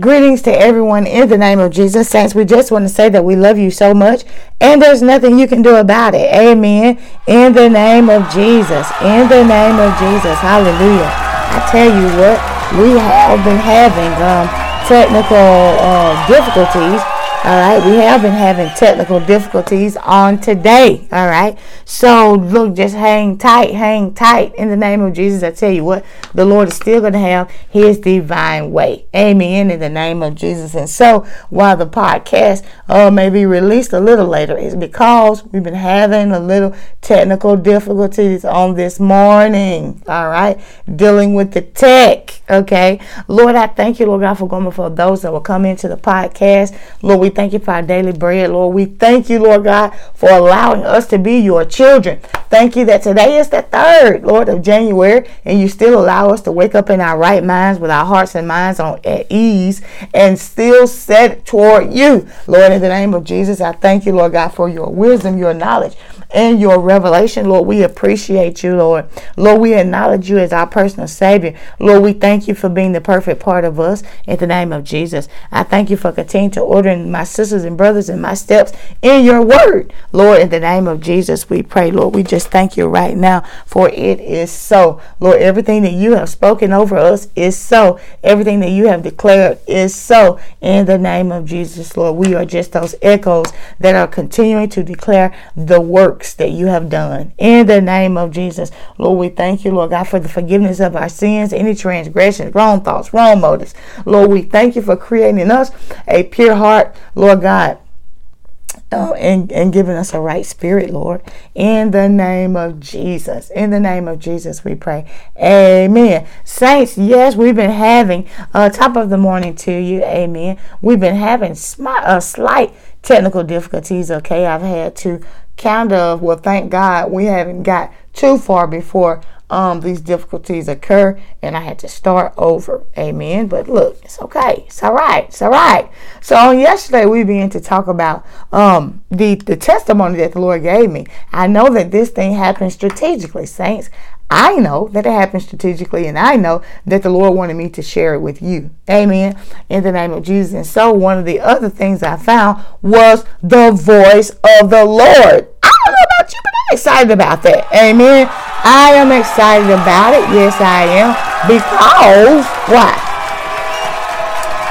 Greetings to everyone in the name of Jesus. Saints, we just want to say that we love you so much and there's nothing you can do about it. Amen. In the name of Jesus. In the name of Jesus. Hallelujah. I tell you what, we have been having um, technical uh, difficulties all right, we have been having technical difficulties on today. All right, so look, just hang tight, hang tight in the name of Jesus. I tell you what, the Lord is still going to have His divine way. Amen. In the name of Jesus. And so, while the podcast uh, may be released a little later, it's because we've been having a little technical difficulties on this morning. All right, dealing with the tech. Okay, Lord, I thank you, Lord God, for going before those that will come into the podcast. Lord, we thank you for our daily bread, Lord. We thank you, Lord God, for allowing us to be your children. Thank you that today is the third, Lord, of January, and you still allow us to wake up in our right minds with our hearts and minds on at ease and still set toward you. Lord, in the name of Jesus, I thank you, Lord God, for your wisdom, your knowledge and your revelation, Lord. We appreciate you, Lord. Lord, we acknowledge you as our personal Savior. Lord, we thank you for being the perfect part of us in the name of Jesus. I thank you for continuing to ordering my sisters and brothers in my steps in your word. Lord, in the name of Jesus, we pray, Lord. We just thank you right now for it is so. Lord, everything that you have spoken over us is so. Everything that you have declared is so. In the name of Jesus, Lord, we are just those echoes that are continuing to declare the works works that you have done. In the name of Jesus, Lord, we thank you, Lord God, for the forgiveness of our sins, any transgressions, wrong thoughts, wrong motives. Lord, we thank you for creating us a pure heart, Lord God. Uh, and, and giving us a right spirit, Lord. In the name of Jesus. In the name of Jesus, we pray. Amen. Saints, yes, we've been having uh, top of the morning to you. Amen. We've been having sm- uh, slight technical difficulties. Okay, I've had to kind of, well, thank God we haven't got too far before um, these difficulties occur and I had to start over. Amen. But look, it's okay. It's all right. It's all right. So on yesterday we began to talk about um, the, the testimony that the Lord gave me. I know that this thing happened strategically, saints. I know that it happened strategically, and I know that the Lord wanted me to share it with you. Amen. In the name of Jesus. And so, one of the other things I found was the voice of the Lord. I don't know about you, but I'm excited about that. Amen. I am excited about it. Yes, I am. Because, why?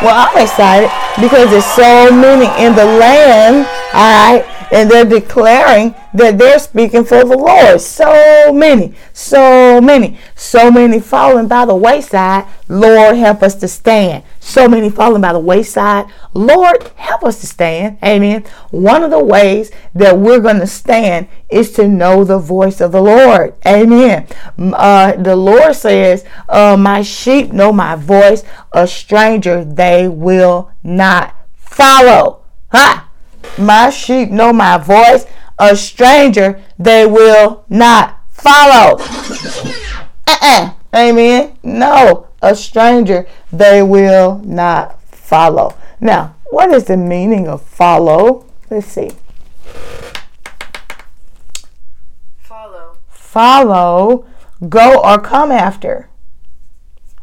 Well, I'm excited because there's so many in the land, all right, and they're declaring that they're speaking for the Lord. So many, so many, so many falling by the wayside. Lord, help us to stand. So many falling by the wayside. Lord, help us to stand. Amen. One of the ways that we're going to stand is to know the voice of the Lord. Amen. Uh, the Lord says, uh, My sheep know my voice. A stranger they will not follow. Ha! My sheep know my voice. A stranger they will not follow. uh-uh. Amen. No, a stranger they will not follow. Now, what is the meaning of follow? Let's see. Follow. Follow, go or come after.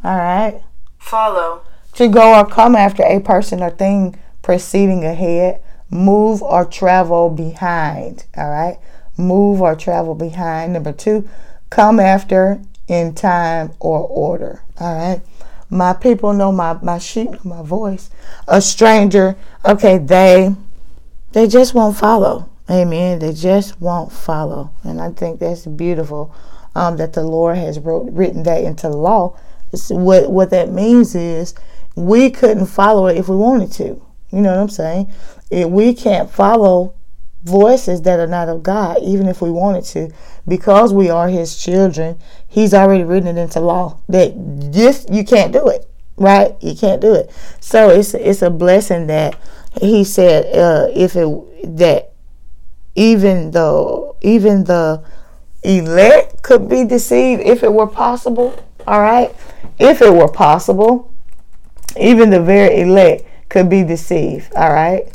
All right. Follow. To go or come after a person or thing proceeding ahead move or travel behind. All right. Move or travel behind. Number two, come after in time or order. All right. My people know my, my sheep my voice. A stranger, okay, they they just won't follow. Amen. They just won't follow. And I think that's beautiful um, that the Lord has wrote, written that into law. What what that means is we couldn't follow it if we wanted to. You know what I'm saying? If we can't follow voices that are not of God, even if we wanted to, because we are His children, He's already written it into law that this you can't do it, right? You can't do it. So it's it's a blessing that He said uh, if it that even though even the elect could be deceived if it were possible. All right, if it were possible, even the very elect could be deceived. All right.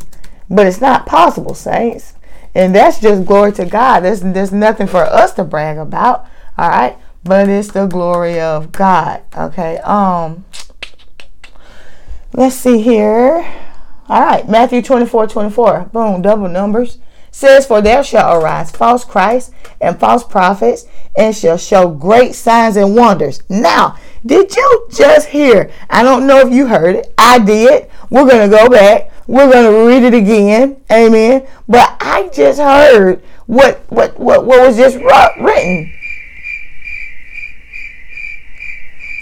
But it's not possible, saints. And that's just glory to God. There's, there's nothing for us to brag about. All right. But it's the glory of God. Okay. Um Let's see here. All right, Matthew 24 24. Boom, double numbers. Says, For there shall arise false Christs and false prophets, and shall show great signs and wonders. Now, did you just hear? I don't know if you heard it. I did. We're going to go back. We're going to read it again. Amen. But I just heard what what what, what was just written.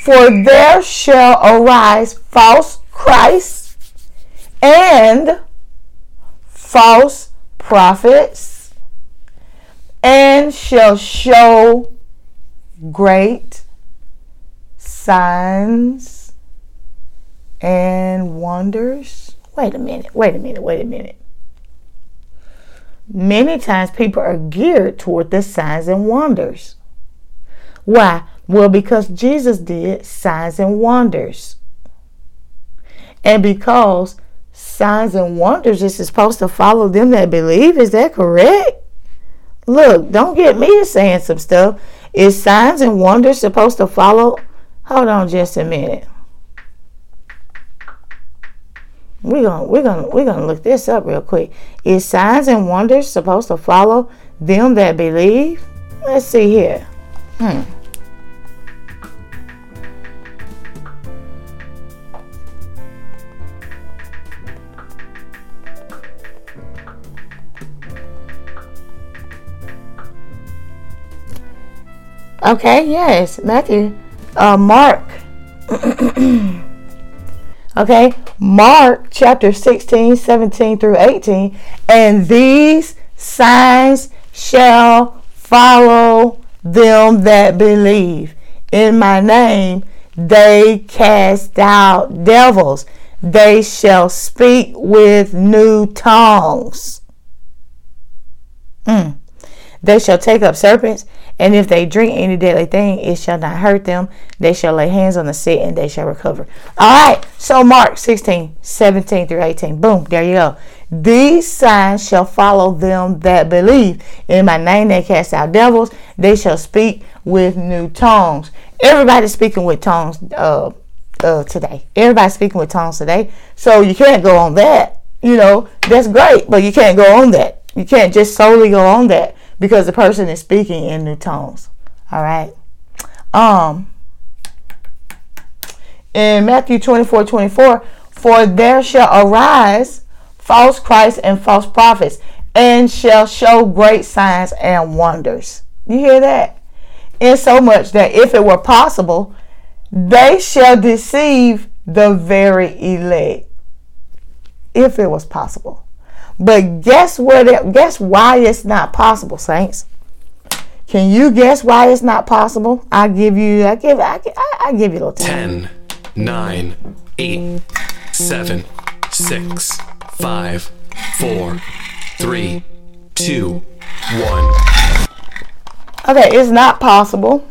For there shall arise false Christs and false prophets, and shall show great signs and wonders. Wait a minute, wait a minute, wait a minute. Many times people are geared toward the signs and wonders. Why? Well, because Jesus did signs and wonders. And because signs and wonders is supposed to follow them that believe, is that correct? Look, don't get me saying some stuff. Is signs and wonders supposed to follow? Hold on just a minute. We're gonna we're gonna we're gonna look this up real quick. Is signs and wonders supposed to follow them that believe? Let's see here. Hmm. Okay, yes, Matthew, uh, Mark. okay, Mark chapter 16, 17 through 18. And these signs shall follow them that believe. In my name, they cast out devils. They shall speak with new tongues. Mm. They shall take up serpents and if they drink any deadly thing, it shall not hurt them. They shall lay hands on the sick and they shall recover. All right. So Mark 16, 17 through 18. Boom. There you go. These signs shall follow them that believe. In my name they cast out devils. They shall speak with new tongues. Everybody's speaking with tongues uh, uh, today. Everybody's speaking with tongues today. So you can't go on that. You know, that's great, but you can't go on that. You can't just solely go on that because the person is speaking in new tones. All right. Um in Matthew 24 24, for there shall arise false Christs and false prophets, and shall show great signs and wonders. You hear that? In so much that if it were possible, they shall deceive the very elect. If it was possible. But guess what? It, guess why it's not possible, saints? Can you guess why it's not possible? I give you. I give. I, I, I give you a little time. 10, 9, 8, 7, 6, 5, 4, 3, 2, 1. Okay, it's not possible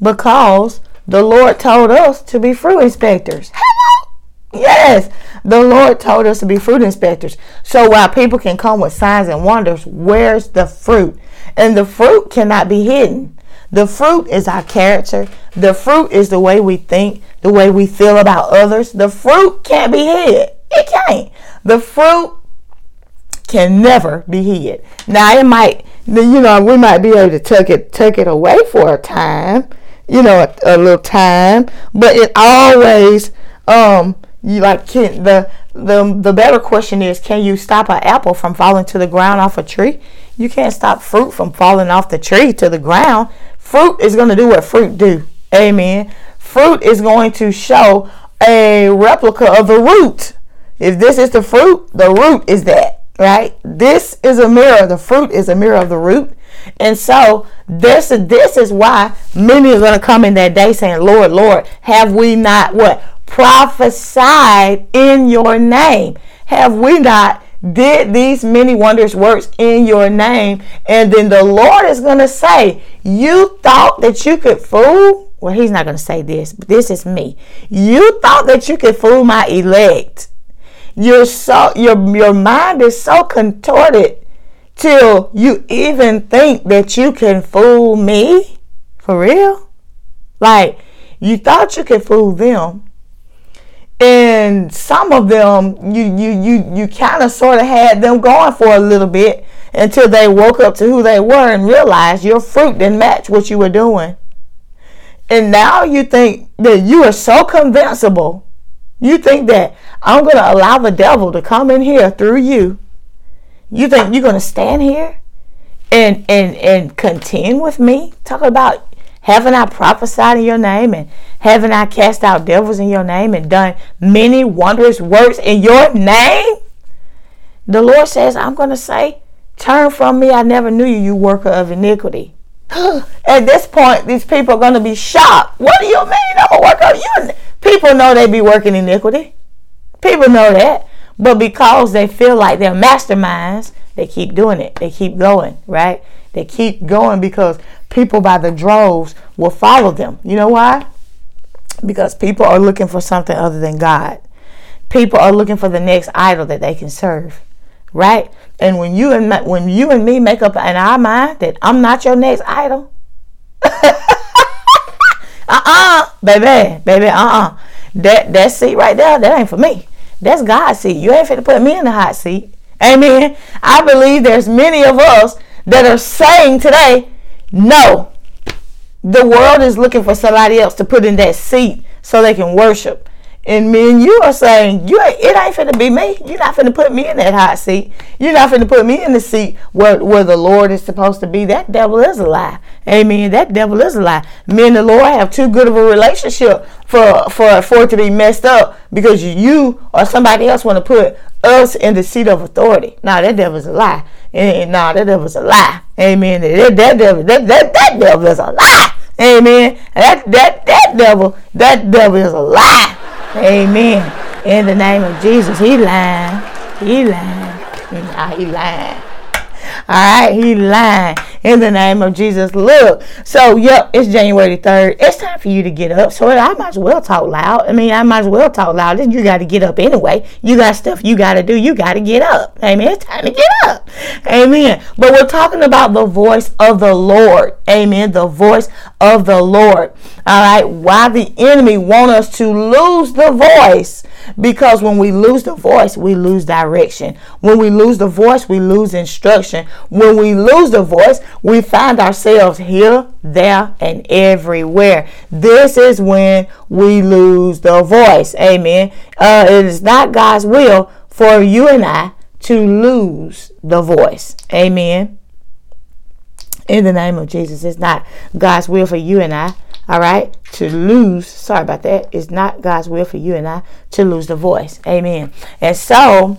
because the Lord told us to be fruit inspectors. Yes. The Lord told us to be fruit inspectors. So while people can come with signs and wonders, where's the fruit? And the fruit cannot be hidden. The fruit is our character. The fruit is the way we think, the way we feel about others. The fruit can't be hid. It can't. The fruit can never be hid. Now it might, you know, we might be able to tuck it, tuck it away for a time, you know, a, a little time, but it always, um, you like can the the the better question is can you stop an apple from falling to the ground off a tree? You can't stop fruit from falling off the tree to the ground. Fruit is going to do what fruit do. Amen. Fruit is going to show a replica of the root. If this is the fruit the root is that right? This is a mirror. The fruit is a mirror of the root. And so this this is why many are going to come in that day saying lord lord have we not what prophesied in your name? Have we not did these many wondrous works in your name? And then the Lord is going to say, You thought that you could fool? Well, He's not going to say this, but this is me. You thought that you could fool my elect. You're so your your mind is so contorted till you even think that you can fool me. For real? Like you thought you could fool them, and some of them you you you you kind of sort of had them going for a little bit until they woke up to who they were and realized your fruit didn't match what you were doing. And now you think that you are so convincible. You think that i'm going to allow the devil to come in here through you. You think you're going to stand here and and and contend with me? Talk about haven't I prophesied in your name? And haven't I cast out devils in your name and done many wondrous works in your name? The Lord says, I'm going to say, Turn from me. I never knew you, you worker of iniquity. At this point, these people are going to be shocked. What do you mean I'm a worker of you? People know they be working iniquity. People know that. But because they feel like they're masterminds, they keep doing it. They keep going, right? They keep going because people by the droves will follow them. You know why? Because people are looking for something other than God. People are looking for the next idol that they can serve, right? And when you and when you and me make up in our mind that I'm not your next idol, uh-uh, baby, baby, uh-uh. That that seat right there, that ain't for me. That's God's seat. You ain't fit to put me in the hot seat. Amen. I believe there's many of us that are saying today, no. The world is looking for somebody else to put in that seat so they can worship. And me and you are saying, you it ain't finna be me. You're not finna put me in that hot seat. You're not finna put me in the seat where, where the Lord is supposed to be. That devil is a lie. Amen. That devil is a lie. Me and the Lord have too good of a relationship for for for it to be messed up because you or somebody else want to put us in the seat of authority. Now that devil's a lie. And, nah, that devil's a lie. Amen. That, that devil, that, that, that devil is a lie. Amen. That that that devil, that devil is a lie. Amen. In the name of Jesus, he lying. He lying. He lying. All right, he lying in the name of Jesus. Look, so yep, it's January 3rd. It's time for you to get up. So I might as well talk loud. I mean, I might as well talk loud. You got to get up anyway. You got stuff you got to do. You got to get up. Amen. It's time to get up. Amen. But we're talking about the voice of the Lord. Amen. The voice of the Lord. All right. Why the enemy want us to lose the voice? Because when we lose the voice, we lose direction. When we lose the voice, we lose instruction. When we lose the voice, we find ourselves here, there, and everywhere. This is when we lose the voice. Amen. Uh, it is not God's will for you and I to lose the voice. Amen. In the name of Jesus, it's not God's will for you and I, all right, to lose. Sorry about that. It's not God's will for you and I to lose the voice. Amen. And so,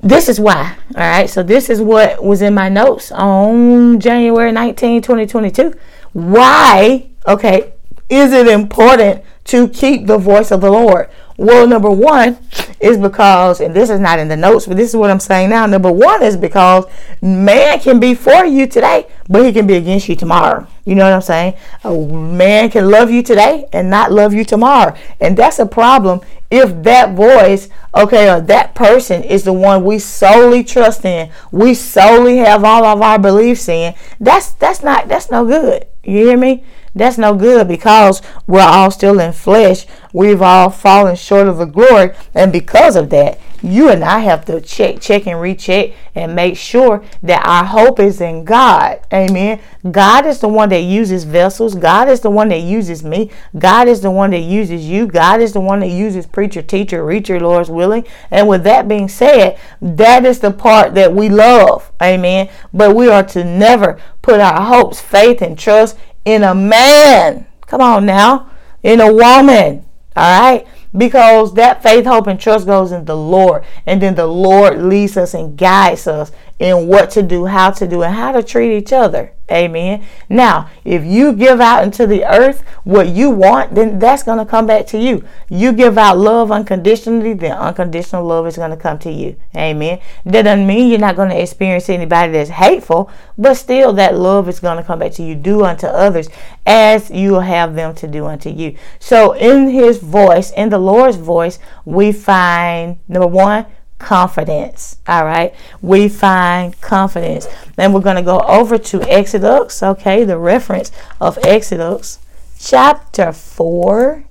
this is why. All right. So this is what was in my notes on January 19, 2022. Why, okay, is it important to keep the voice of the Lord? Well, number one is because, and this is not in the notes, but this is what I'm saying now. Number one is because man can be for you today, but he can be against you tomorrow. You know what I'm saying? A man can love you today and not love you tomorrow. And that's a problem if that voice, okay, or that person is the one we solely trust in, we solely have all of our beliefs in, that's that's not that's no good. You hear me? That's no good because we're all still in flesh. We've all fallen short of the glory. And because of that, you and I have to check, check, and recheck and make sure that our hope is in God. Amen. God is the one that uses vessels. God is the one that uses me. God is the one that uses you. God is the one that uses preacher, teacher, reacher, Lord's willing. And with that being said, that is the part that we love. Amen. But we are to never put our hopes, faith, and trust in a man. Come on now. In a woman. All right. Because that faith, hope, and trust goes in the Lord. And then the Lord leads us and guides us in what to do, how to do, and how to treat each other. Amen. Now, if you give out into the earth what you want, then that's going to come back to you. You give out love unconditionally, then unconditional love is going to come to you. Amen. That doesn't mean you're not going to experience anybody that's hateful, but still that love is going to come back to you. Do unto others as you have them to do unto you. So, in his voice, in the Lord's voice, we find number one, confidence. All right. We find confidence. Then we're going to go over to Exodus. Okay. The reference of Exodus chapter 4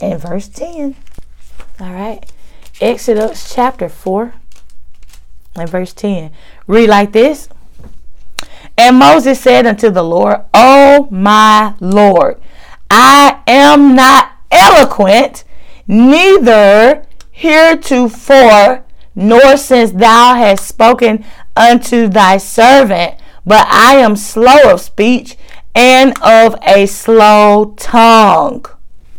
and verse 10. All right. Exodus chapter 4 and verse 10. Read like this. And Moses said unto the Lord, O my Lord, I am not eloquent, neither heretofore, nor since thou hast spoken unto thy servant, but I am slow of speech and of a slow tongue.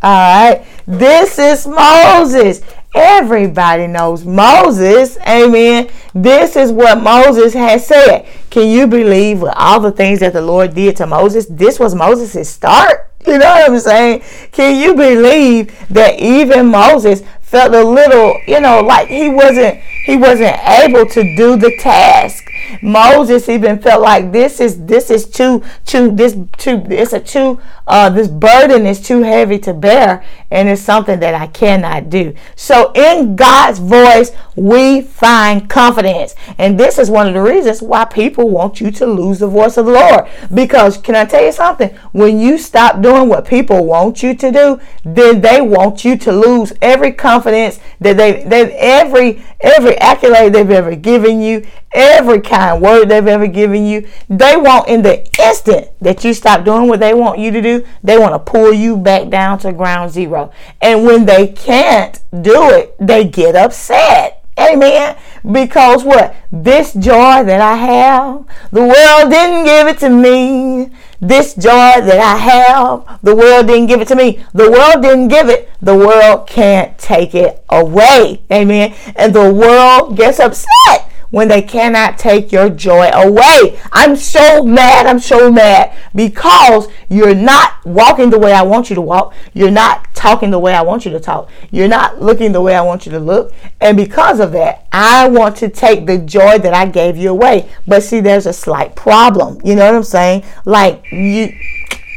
All right. This is Moses. Everybody knows Moses. Amen. This is what Moses has said. Can you believe all the things that the Lord did to Moses? This was Moses' start. You know what I'm saying? Can you believe that even Moses felt a little, you know, like he wasn't he wasn't able to do the task. Moses even felt like this is this is too too this too it's a too uh this burden is too heavy to bear and it's something that I cannot do. So in God's voice we find confidence. And this is one of the reasons why people want you to lose the voice of the Lord. Because can I tell you something? When you stop doing what people want you to do, then they want you to lose every confidence that they that every every accolade they've ever given you, every kind word they've ever given you. They want in the instant that you stop doing what they want you to do, they want to pull you back down to ground zero. And when they can't do it, they get upset. Amen. Because what? This joy that I have, the world didn't give it to me. This joy that I have, the world didn't give it to me. The world didn't give it. The world can't take it away. Amen. And the world gets upset when they cannot take your joy away. I'm so mad. I'm so mad because you're not walking the way I want you to walk. You're not talking the way I want you to talk. You're not looking the way I want you to look. And because of that, I want to take the joy that I gave you away. But see, there's a slight problem. You know what I'm saying? Like you,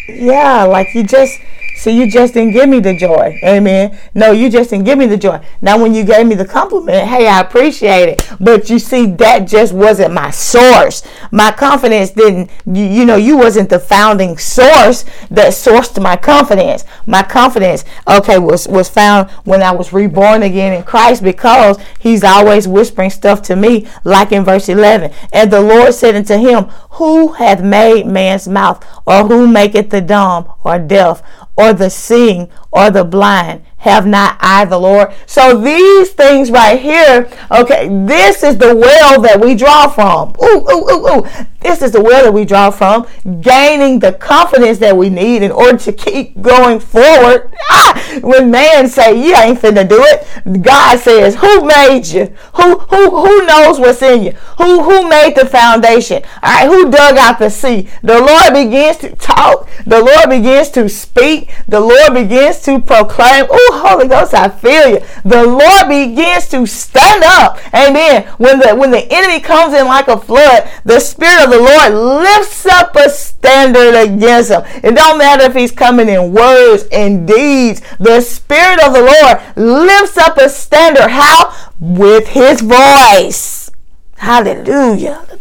yeah, like you just See, you just didn't give me the joy. Amen. No, you just didn't give me the joy. Now, when you gave me the compliment, hey, I appreciate it. But you see, that just wasn't my source. My confidence didn't, you, you know, you wasn't the founding source that sourced my confidence. My confidence, okay, was, was found when I was reborn again in Christ because he's always whispering stuff to me, like in verse 11. And the Lord said unto him, Who hath made man's mouth, or who maketh the dumb or deaf? Or the seeing or the blind have not I the Lord? So these things right here, okay, this is the well that we draw from. Ooh, ooh, ooh, ooh. This is the well that we draw from, gaining the confidence that we need in order to keep going forward. Ah, when man say you ain't finna do it, God says, "Who made you? Who who who knows what's in you? Who who made the foundation? All right, who dug out the sea? The Lord begins to talk. The Lord begins to speak. The Lord begins to proclaim. Ooh, Holy Ghost, I feel you. The Lord begins to stand up. Amen. When the when the enemy comes in like a flood, the Spirit of the Lord lifts up a standard against him. It don't matter if he's coming in words and deeds. The Spirit of the Lord lifts up a standard. How? With his voice. Hallelujah. He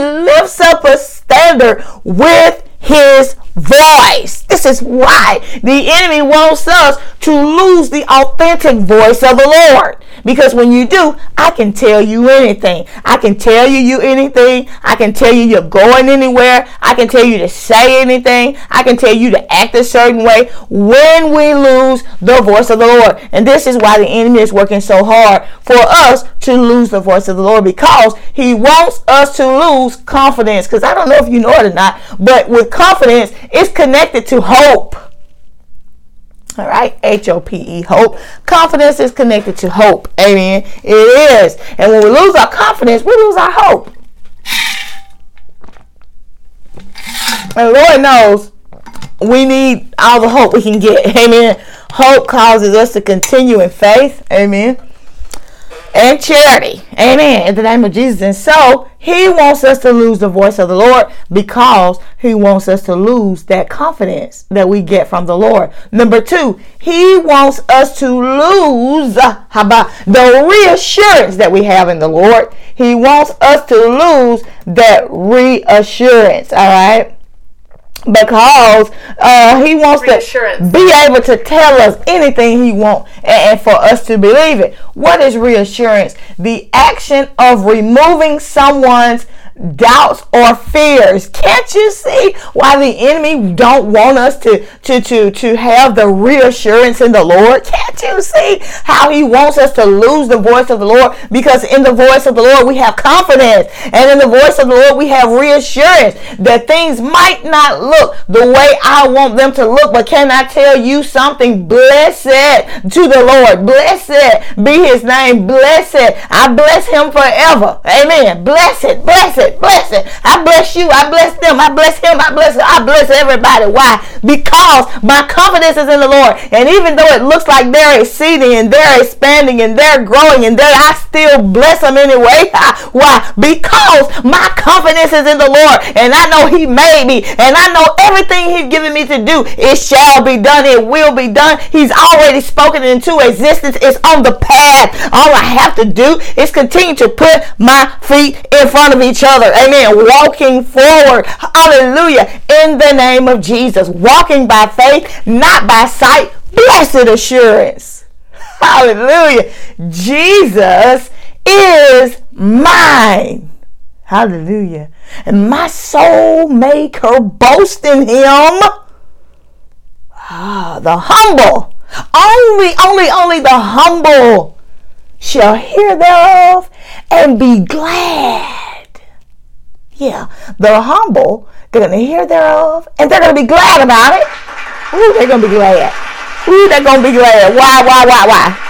lifts up a standard with his voice. This is why the enemy wants us to lose the authentic voice of the Lord. Because when you do, I can tell you anything. I can tell you you anything. I can tell you you're going anywhere. I can tell you to say anything. I can tell you to act a certain way when we lose the voice of the Lord. And this is why the enemy is working so hard for us to lose the voice of the Lord because he wants us to lose confidence. Because I don't know if you know it or not, but with confidence, it's connected to hope. All right, H O P E, hope. Confidence is connected to hope. Amen. It is. And when we lose our confidence, we lose our hope. And Lord knows we need all the hope we can get. Amen. Hope causes us to continue in faith. Amen and charity. Amen. In the name of Jesus. And so he wants us to lose the voice of the Lord because he wants us to lose that confidence that we get from the Lord. Number two, he wants us to lose uh, about the reassurance that we have in the Lord. He wants us to lose that reassurance. All right. Because uh, he wants to be able to tell us anything he wants and, and for us to believe it. What is reassurance? The action of removing someone's doubts or fears. Can't you see why the enemy don't want us to to to to have the reassurance in the Lord? Can't you see how he wants us to lose the voice of the Lord? Because in the voice of the Lord we have confidence, and in the voice of the Lord we have reassurance that things might not look the way I want them to look. But can I tell you something? Blessed to the Lord. Blessed be his name. Blessed. I bless him forever. Amen. Blessed, blessed bless it. I bless you. I bless them. I bless him. I bless I bless everybody. Why? Because my confidence is in the Lord. And even though it looks like they're exceeding and they're expanding and they're growing and they're, I still bless them anyway. Why? Because my confidence is in the Lord. And I know he made me. And I know everything he's given me to do. It shall be done. It will be done. He's already spoken into existence. It's on the path. All I have to do is continue to put my feet in front of each other other. Amen. Walking forward. Hallelujah. In the name of Jesus. Walking by faith, not by sight. Blessed assurance. Hallelujah. Jesus is mine. Hallelujah. And my soul make her boast in him. Ah, the humble. Only, only, only the humble shall hear thereof and be glad. Yeah, the humble, they're going to hear thereof and they're going to be glad about it. Ooh, they're going to be glad. Ooh, they're going to be glad. Why, why, why, why?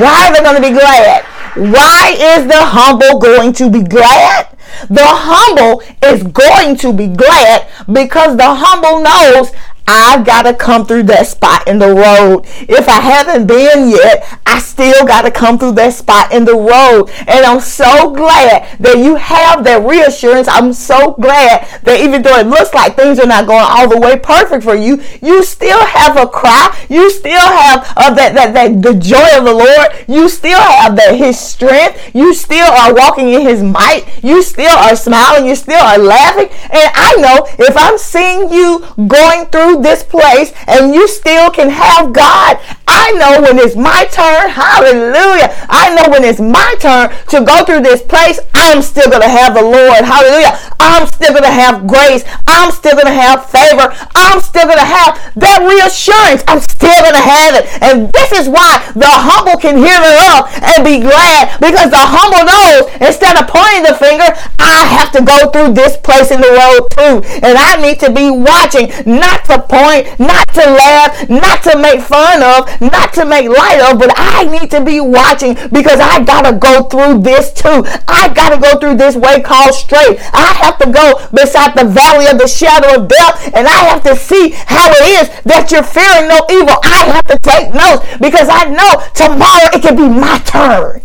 Why are they going to be glad? Why is the humble going to be glad? The humble is going to be glad because the humble knows I've got to come through that spot in the road. If I haven't been yet, I still got to come through that spot in the road. And I'm so glad that you have that reassurance. I'm so glad that even though it looks like things are not going all the way perfect for you, you still have a cry. You still have uh, that, that, that the joy of the Lord. You still have that His strength. You still are walking in His might. You still are smiling. You still are laughing. And I know if I'm seeing you going through this place and you still can have God. I know when it's my turn, hallelujah. I know when it's my turn to go through this place, I'm still going to have the Lord, hallelujah. I'm still going to have grace. I'm still going to have favor. I'm still going to have that reassurance. I'm still going to have it. And this is why the humble can hear thereof and be glad because the humble knows instead of pointing the finger, I have to go through this place in the road too. And I need to be watching, not to point, not to laugh, not to make fun of, not to make light of, but I need to be watching because I gotta go through this too. I gotta go through this way called straight. I have to go beside the valley of the shadow of death, and I have to see how it is that you're fearing no evil. I have to take notes because I know tomorrow it can be my turn.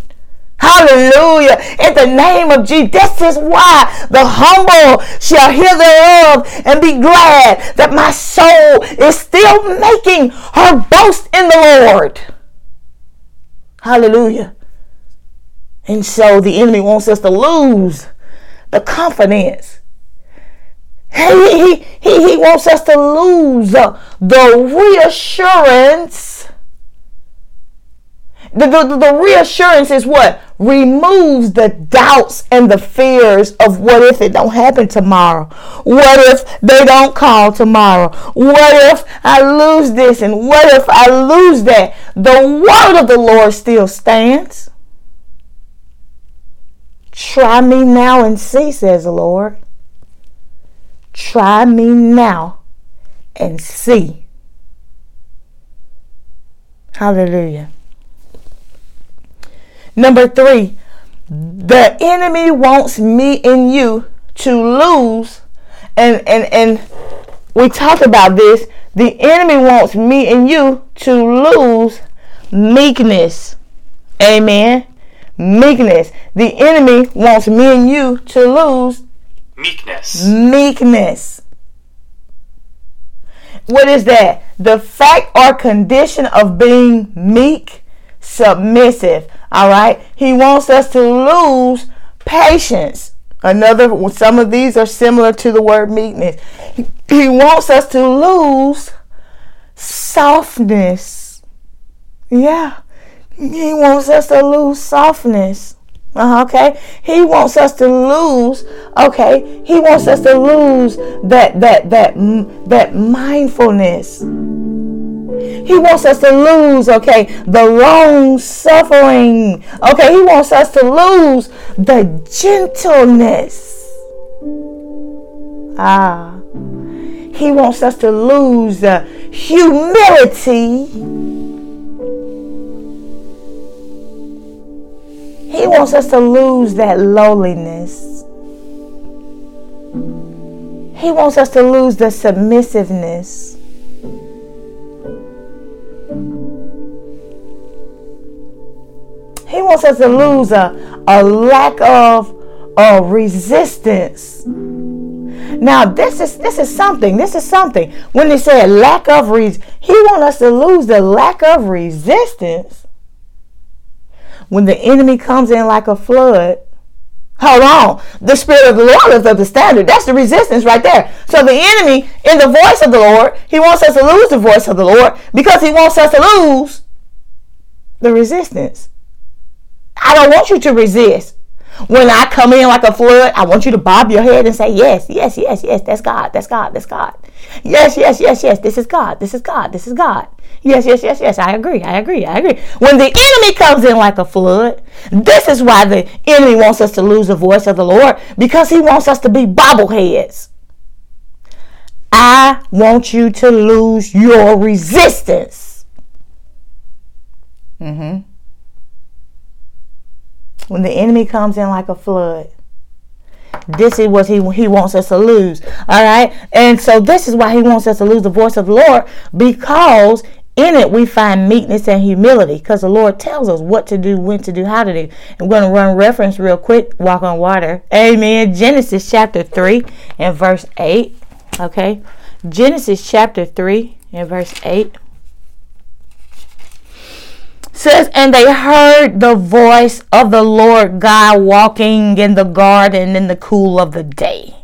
Hallelujah. In the name of Jesus. This is why the humble shall hear thereof and be glad that my soul is still making her boast in the Lord. Hallelujah. And so the enemy wants us to lose the confidence. He, he, he, he wants us to lose the reassurance the, the, the reassurance is what? Removes the doubts and the fears of what if it don't happen tomorrow? What if they don't call tomorrow? What if I lose this and what if I lose that? The word of the Lord still stands. Try me now and see, says the Lord. Try me now and see. Hallelujah. Number three, the enemy wants me and you to lose. And, and, and we talked about this. The enemy wants me and you to lose meekness. Amen. Meekness. The enemy wants me and you to lose meekness. Meekness. What is that? The fact or condition of being meek, submissive, all right. He wants us to lose patience. Another, some of these are similar to the word meekness. He, he wants us to lose softness. Yeah. He wants us to lose softness. Uh, okay, he wants us to lose. Okay, he wants us to lose that that that that mindfulness. He wants us to lose, okay, the long suffering. Okay, he wants us to lose the gentleness. Ah, he wants us to lose the humility. He wants us to lose that lowliness. He wants us to lose the submissiveness. He wants us to lose a, a lack of, of resistance. Now this is this is something. This is something. When they say lack of res, he wants us to lose the lack of resistance. When the enemy comes in like a flood, Hold on. The Spirit of the Lord is up the standard. That's the resistance right there. So the enemy, in the voice of the Lord, he wants us to lose the voice of the Lord because he wants us to lose the resistance. I don't want you to resist. When I come in like a flood, I want you to bob your head and say, Yes, yes, yes, yes, that's God, that's God, that's God. Yes, yes, yes, yes, this is God, this is God, this is God. Yes, yes, yes, yes, I agree, I agree, I agree. When the enemy comes in like a flood, this is why the enemy wants us to lose the voice of the Lord because he wants us to be bobbleheads. I want you to lose your resistance. Mm-hmm when the enemy comes in like a flood. This is what he, he wants us to lose. All right. And so this is why he wants us to lose the voice of the Lord because in it we find meekness and humility because the Lord tells us what to do, when to do, how to do. I'm going to run reference real quick, walk on water. Amen. Genesis chapter 3 and verse 8. Okay. Genesis chapter 3 and verse 8 says, and they heard the voice of the Lord God walking in the garden in the cool of the day.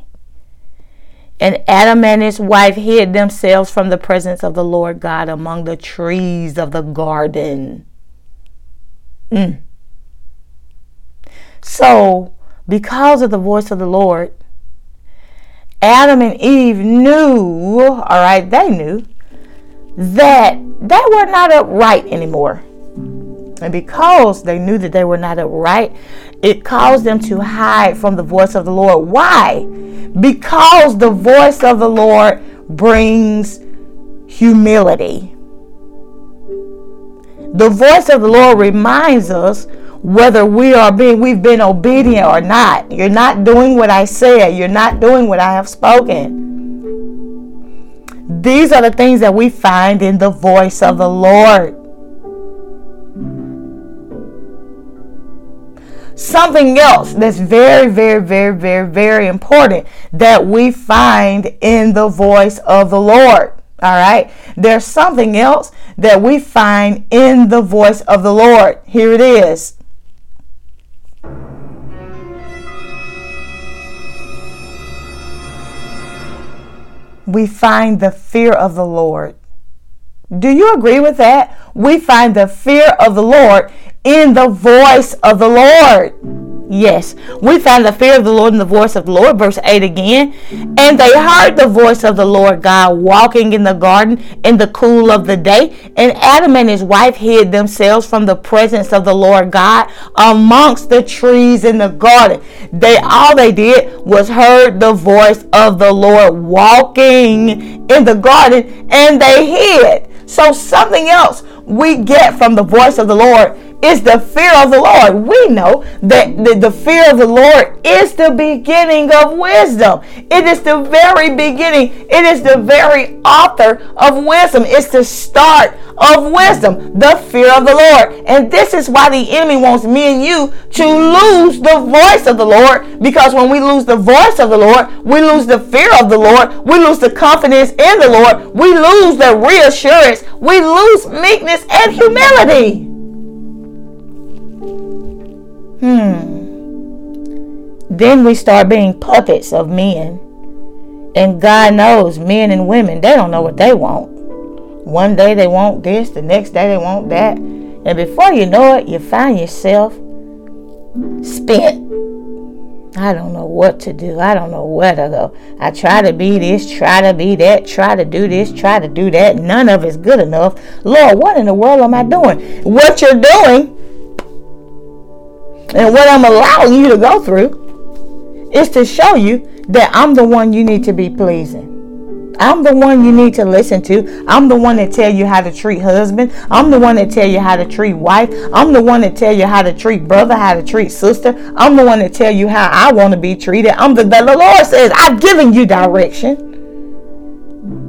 And Adam and his wife hid themselves from the presence of the Lord God among the trees of the garden. Mm. So, because of the voice of the Lord, Adam and Eve knew, all right, they knew that they were not upright anymore. And because they knew that they were not upright, it caused them to hide from the voice of the Lord. Why? Because the voice of the Lord brings humility. The voice of the Lord reminds us whether we are being we've been obedient or not. You're not doing what I said. You're not doing what I have spoken. These are the things that we find in the voice of the Lord. Something else that's very, very, very, very, very important that we find in the voice of the Lord. All right. There's something else that we find in the voice of the Lord. Here it is. We find the fear of the Lord. Do you agree with that? We find the fear of the Lord in the voice of the Lord. Yes, we find the fear of the Lord in the voice of the Lord. Verse 8 again. And they heard the voice of the Lord God walking in the garden in the cool of the day. And Adam and his wife hid themselves from the presence of the Lord God amongst the trees in the garden. They all they did was heard the voice of the Lord walking in the garden and they hid. So something else we get from the voice of the Lord is the fear of the Lord. We know that the, the, fear of the Lord is the beginning of wisdom. It is the very beginning. It is the very author of wisdom. It's the start of wisdom, the fear of the Lord. And this is why the enemy wants me and you to lose the voice of the Lord. Because when we lose the voice of the Lord, we lose the fear of the Lord. We lose the confidence in the Lord. We lose the reassurance. We lose meekness and humility. Hmm. then we start being puppets of men. And God knows men and women, they don't know what they want. One day they want this, the next day they want that. And before you know it, you find yourself spent. I don't know what to do. I don't know where to go. I try to be this, try to be that, try to do this, try to do that. None of it's good enough. Lord, what in the world am I doing? What you're doing and what I'm allowing you to go through is to show you that I'm the one you need to be pleasing. I'm the one you need to listen to. I'm the one that tell you how to treat husband. I'm the one that tell you how to treat wife. I'm the one that tell you how to treat brother, how to treat sister. I'm the one that tell you how I want to be treated. I'm the, the Lord says, I've given you direction.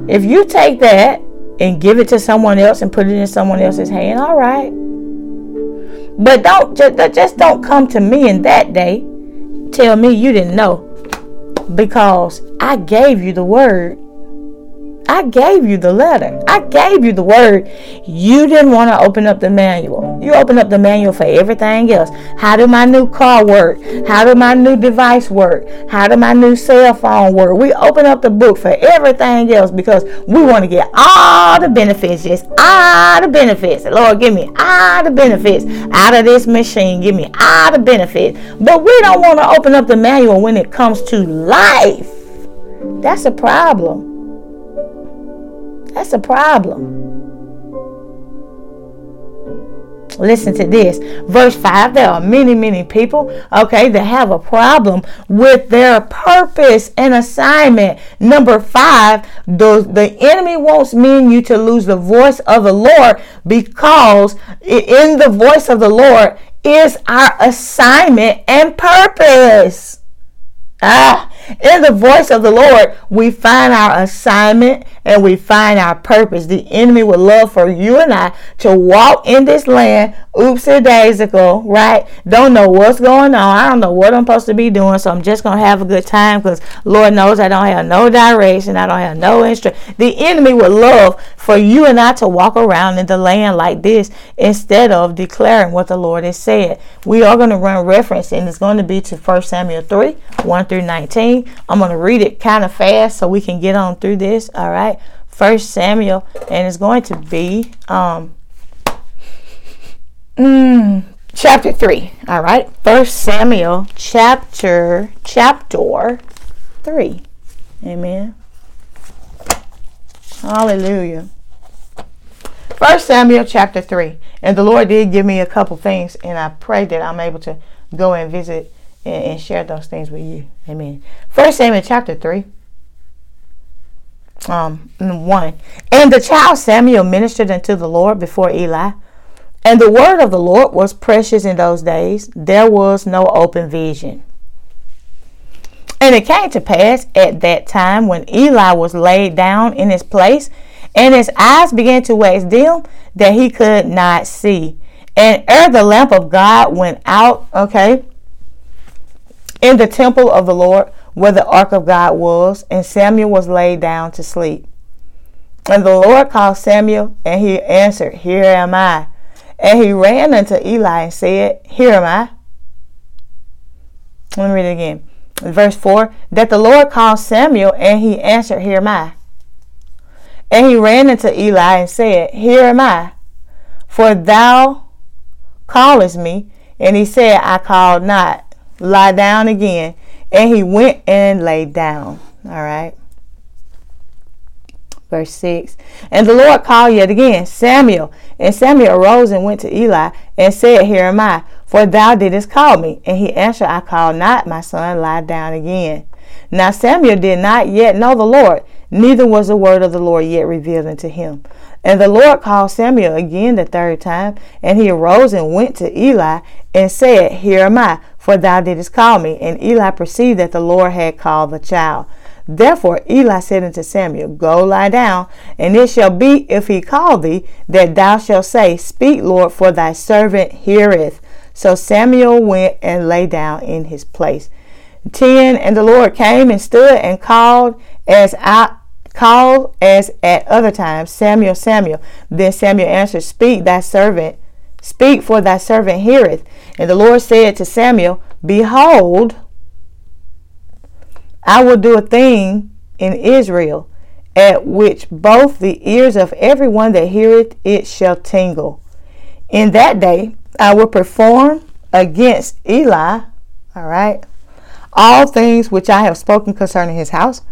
If you take that and give it to someone else and put it in someone else's hand, all right. But don't just, just don't come to me in that day. Tell me you didn't know. Because I gave you the word I gave you the letter. I gave you the word. You didn't want to open up the manual. You open up the manual for everything else. How do my new car work? How do my new device work? How do my new cell phone work? We open up the book for everything else because we want to get all the benefits. Just all the benefits. Lord, give me all the benefits out of this machine. Give me all the benefits. But we don't want to open up the manual when it comes to life. That's a problem. That's a problem. Listen to this. Verse 5 there are many, many people, okay, that have a problem with their purpose and assignment. Number 5, the, the enemy wants me and you to lose the voice of the Lord because in the voice of the Lord is our assignment and purpose. Ah, in the voice of the Lord, we find our assignment and we find our purpose. The enemy would love for you and I to walk in this land, oopsie daisical, right? Don't know what's going on. I don't know what I'm supposed to be doing, so I'm just going to have a good time because Lord knows I don't have no direction. I don't have no instruction. The enemy would love for you and I to walk around in the land like this instead of declaring what the Lord has said. We are going to run reference, and it's going to be to 1 Samuel 3 1 through 19. I'm going to read it kind of fast so we can get on through this. All right. First Samuel, and it's going to be um mm, chapter three. All right. First Samuel chapter chapter three. Amen. Hallelujah. First Samuel chapter 3. And the Lord did give me a couple things, and I pray that I'm able to go and visit and, and share those things with you. Amen. First Samuel chapter 3. Um, 1. And the child Samuel ministered unto the Lord before Eli. And the word of the Lord was precious in those days. There was no open vision. And it came to pass at that time when Eli was laid down in his place, and his eyes began to wax dim, that he could not see. And ere the lamp of God went out, okay, in the temple of the Lord, where the ark of God was, and Samuel was laid down to sleep. And the Lord called Samuel, and he answered, Here am I. And he ran unto Eli and said, Here am I. Let me read it again. Verse 4 That the Lord called Samuel, and he answered, Here am I. And he ran unto Eli and said, Here am I. For thou callest me. And he said, I called not. Lie down again. And he went and lay down. All right. Verse 6. And the Lord called yet again, Samuel. And Samuel arose and went to Eli and said, Here am I, for thou didst call me. And he answered, I called not, my son, lie down again. Now Samuel did not yet know the Lord, neither was the word of the Lord yet revealed unto him. And the Lord called Samuel again the third time, and he arose and went to Eli and said, Here am I, for thou didst call me. And Eli perceived that the Lord had called the child. Therefore Eli said unto Samuel, Go lie down, and it shall be, if he call thee, that thou shalt say, Speak, Lord, for thy servant heareth. So Samuel went and lay down in his place. 10 And the Lord came and stood and called as I called as at other times, Samuel, Samuel. Then Samuel answered, Speak, thy servant, speak, for thy servant heareth. And the Lord said to Samuel, Behold, I will do a thing in Israel at which both the ears of everyone that heareth it shall tingle. In that day I will perform against Eli, all right, all things which I have spoken concerning his house.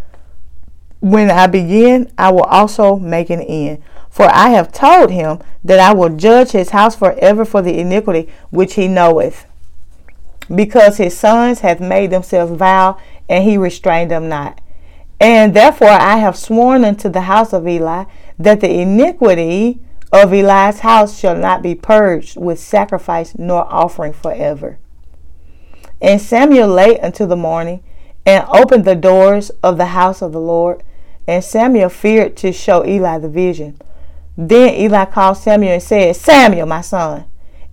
When I begin, I will also make an end. For I have told him that I will judge his house forever for the iniquity which he knoweth. Because his sons have made themselves vow, and he restrained them not. And therefore I have sworn unto the house of Eli that the iniquity of Eli's house shall not be purged with sacrifice nor offering forever. And Samuel lay until the morning and opened the doors of the house of the Lord. And Samuel feared to show Eli the vision. Then Eli called Samuel and said, Samuel, my son.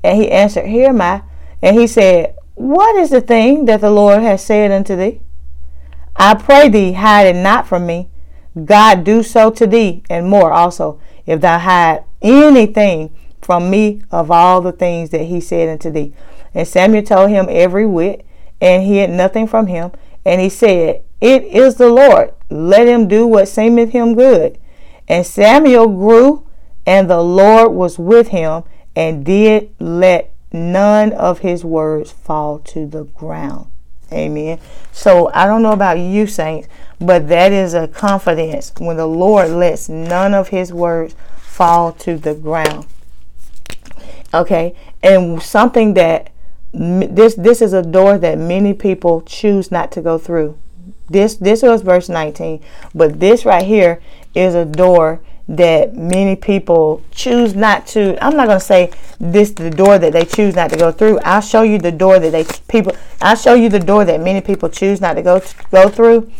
And he answered, Here am I. And he said, What is the thing that the Lord has said unto thee? I pray thee, hide it not from me. God do so to thee, and more also, if thou hide anything from me of all the things that he said unto thee. And Samuel told him every whit, and hid nothing from him. And he said, It is the Lord. Let him do what seemeth him good. And Samuel grew and the Lord was with him and did let none of his words fall to the ground. Amen. So I don't know about you, saints, but that is a confidence when the Lord lets none of his words fall to the ground. Okay. And something that this this is a door that many people choose not to go through. This this was verse 19, but this right here is a door that many people choose not to i'm not going to say this the door that they choose not to go through i'll show you the door that they people i'll show you the door that many people choose not to go to, go through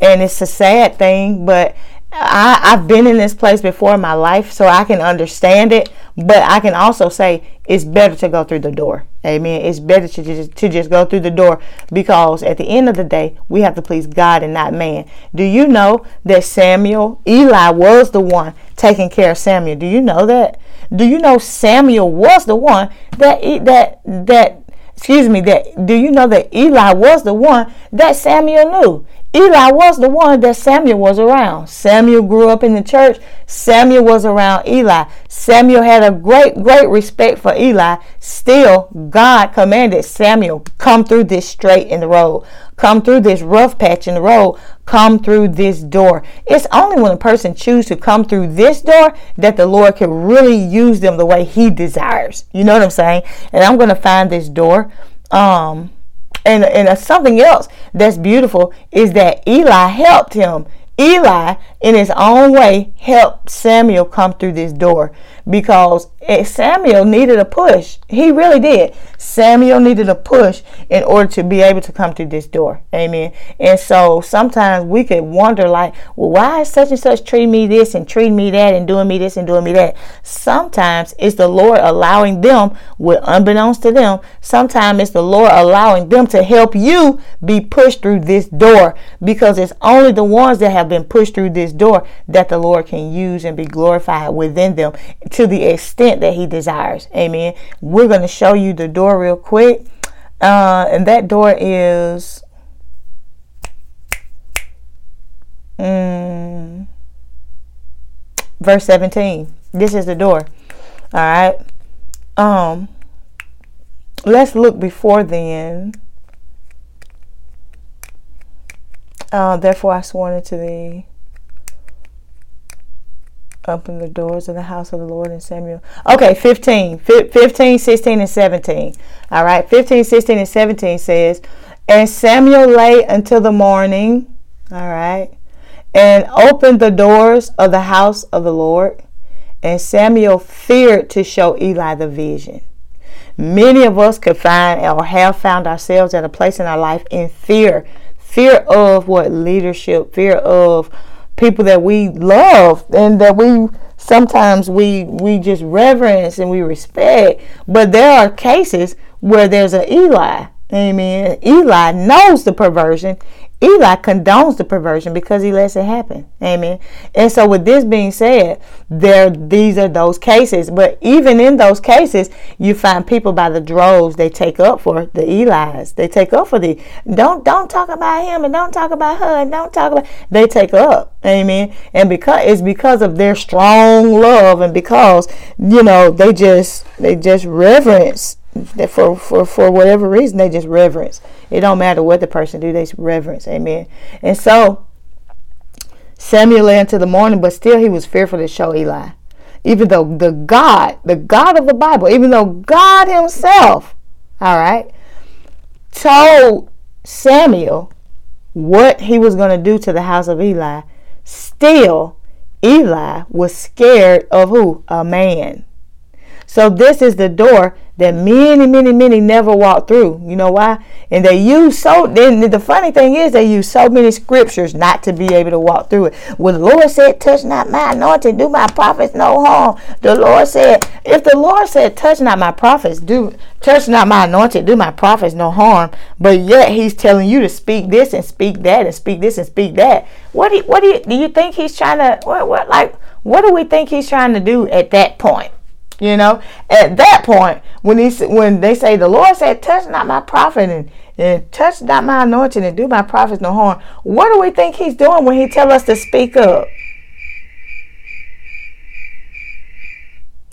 and it's a sad thing but I, I've been in this place before in my life, so I can understand it. But I can also say it's better to go through the door. Amen. It's better to just, to just go through the door because at the end of the day, we have to please God and not man. Do you know that Samuel, Eli was the one taking care of Samuel? Do you know that? Do you know Samuel was the one that that that excuse me that do you know that Eli was the one that Samuel knew? Eli was the one that Samuel was around. Samuel grew up in the church. Samuel was around Eli. Samuel had a great, great respect for Eli. Still, God commanded Samuel, come through this straight in the road. Come through this rough patch in the road. Come through this door. It's only when a person chooses to come through this door that the Lord can really use them the way He desires. You know what I'm saying? And I'm going to find this door. Um, and, and something else that's beautiful is that Eli helped him. Eli, in his own way, helped Samuel come through this door because eh, Samuel needed a push. He really did. Samuel needed a push in order to be able to come through this door. Amen. And so sometimes we could wonder, like, well, why is such and such treating me this and treating me that and doing me this and doing me that? Sometimes it's the Lord allowing them, with unbeknownst to them, sometimes it's the Lord allowing them to help you be pushed through this door because it's only the ones that have been pushed through this door that the Lord can use and be glorified within them to the extent that He desires. Amen. We're going to show you the door real quick. Uh, and that door is. Mm, verse 17. This is the door. All right. Um, let's look before then. Uh, therefore, I sworn unto thee open the doors of the house of the Lord and Samuel. Okay, 15, 15, 16, and 17. All right, 15, 16, and 17 says, And Samuel lay until the morning, all right, and opened the doors of the house of the Lord. And Samuel feared to show Eli the vision. Many of us could find or have found ourselves at a place in our life in fear. Fear of what? Leadership, fear of people that we love and that we sometimes we we just reverence and we respect. But there are cases where there's an eli. Amen. Eli knows the perversion Eli condones the perversion because he lets it happen. Amen. And so with this being said, there these are those cases. But even in those cases, you find people by the droves they take up for the Eli's. They take up for the don't don't talk about him and don't talk about her and don't talk about they take up. Amen. And because it's because of their strong love and because, you know, they just they just reverence for for for whatever reason they just reverence. It don't matter what the person do they reverence. Amen. And so samuel lay into the morning but still he was fearful to show eli. Even though the god the god of the bible even though god himself all right told samuel what he was going to do to the house of eli still eli was scared of who? A man. So this is the door that many, many, many never walk through. You know why? And they use so. Then the funny thing is, they use so many scriptures not to be able to walk through it. Well, the Lord said, "Touch not my anointing, do my prophets no harm." The Lord said, "If the Lord said, touch not my prophets, do touch not my anointing, do my prophets no harm," but yet He's telling you to speak this and speak that and speak this and speak that. What do you, what do you, do you think He's trying to? What, what like? What do we think He's trying to do at that point? You know, at that point, when he when they say the Lord said, "Touch not my prophet and, and touch not my anointing and do my prophets no harm," what do we think he's doing when he tell us to speak up?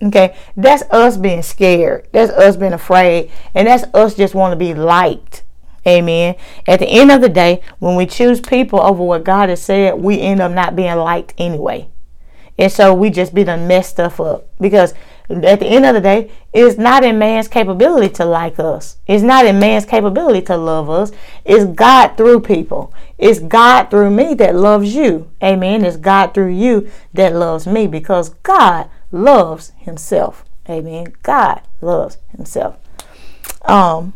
Okay, that's us being scared. That's us being afraid, and that's us just want to be liked. Amen. At the end of the day, when we choose people over what God has said, we end up not being liked anyway. And so we just be done messed stuff up because at the end of the day, it's not in man's capability to like us. It's not in man's capability to love us. It's God through people. It's God through me that loves you. Amen. It's God through you that loves me because God loves himself. Amen. God loves himself. Um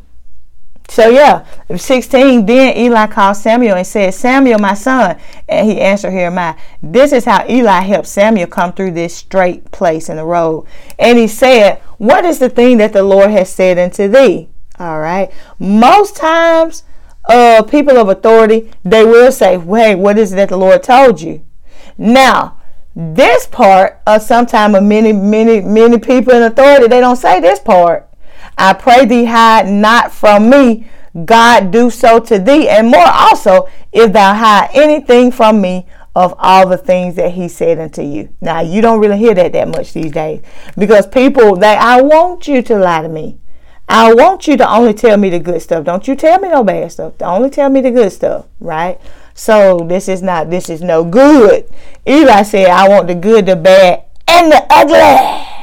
so yeah, 16, then Eli called Samuel and said, Samuel, my son. And he answered, Here am I. This is how Eli helped Samuel come through this straight place in the road. And he said, What is the thing that the Lord has said unto thee? All right. Most times, uh, people of authority, they will say, Hey, what is it that the Lord told you? Now, this part of sometime of many, many, many people in authority, they don't say this part. I pray thee hide not from me. God do so to thee, and more also, if thou hide anything from me of all the things that he said unto you. Now, you don't really hear that that much these days because people, they, I want you to lie to me. I want you to only tell me the good stuff. Don't you tell me no bad stuff. Only tell me the good stuff, right? So this is not, this is no good. Eli said, I want the good, the bad, and the ugly.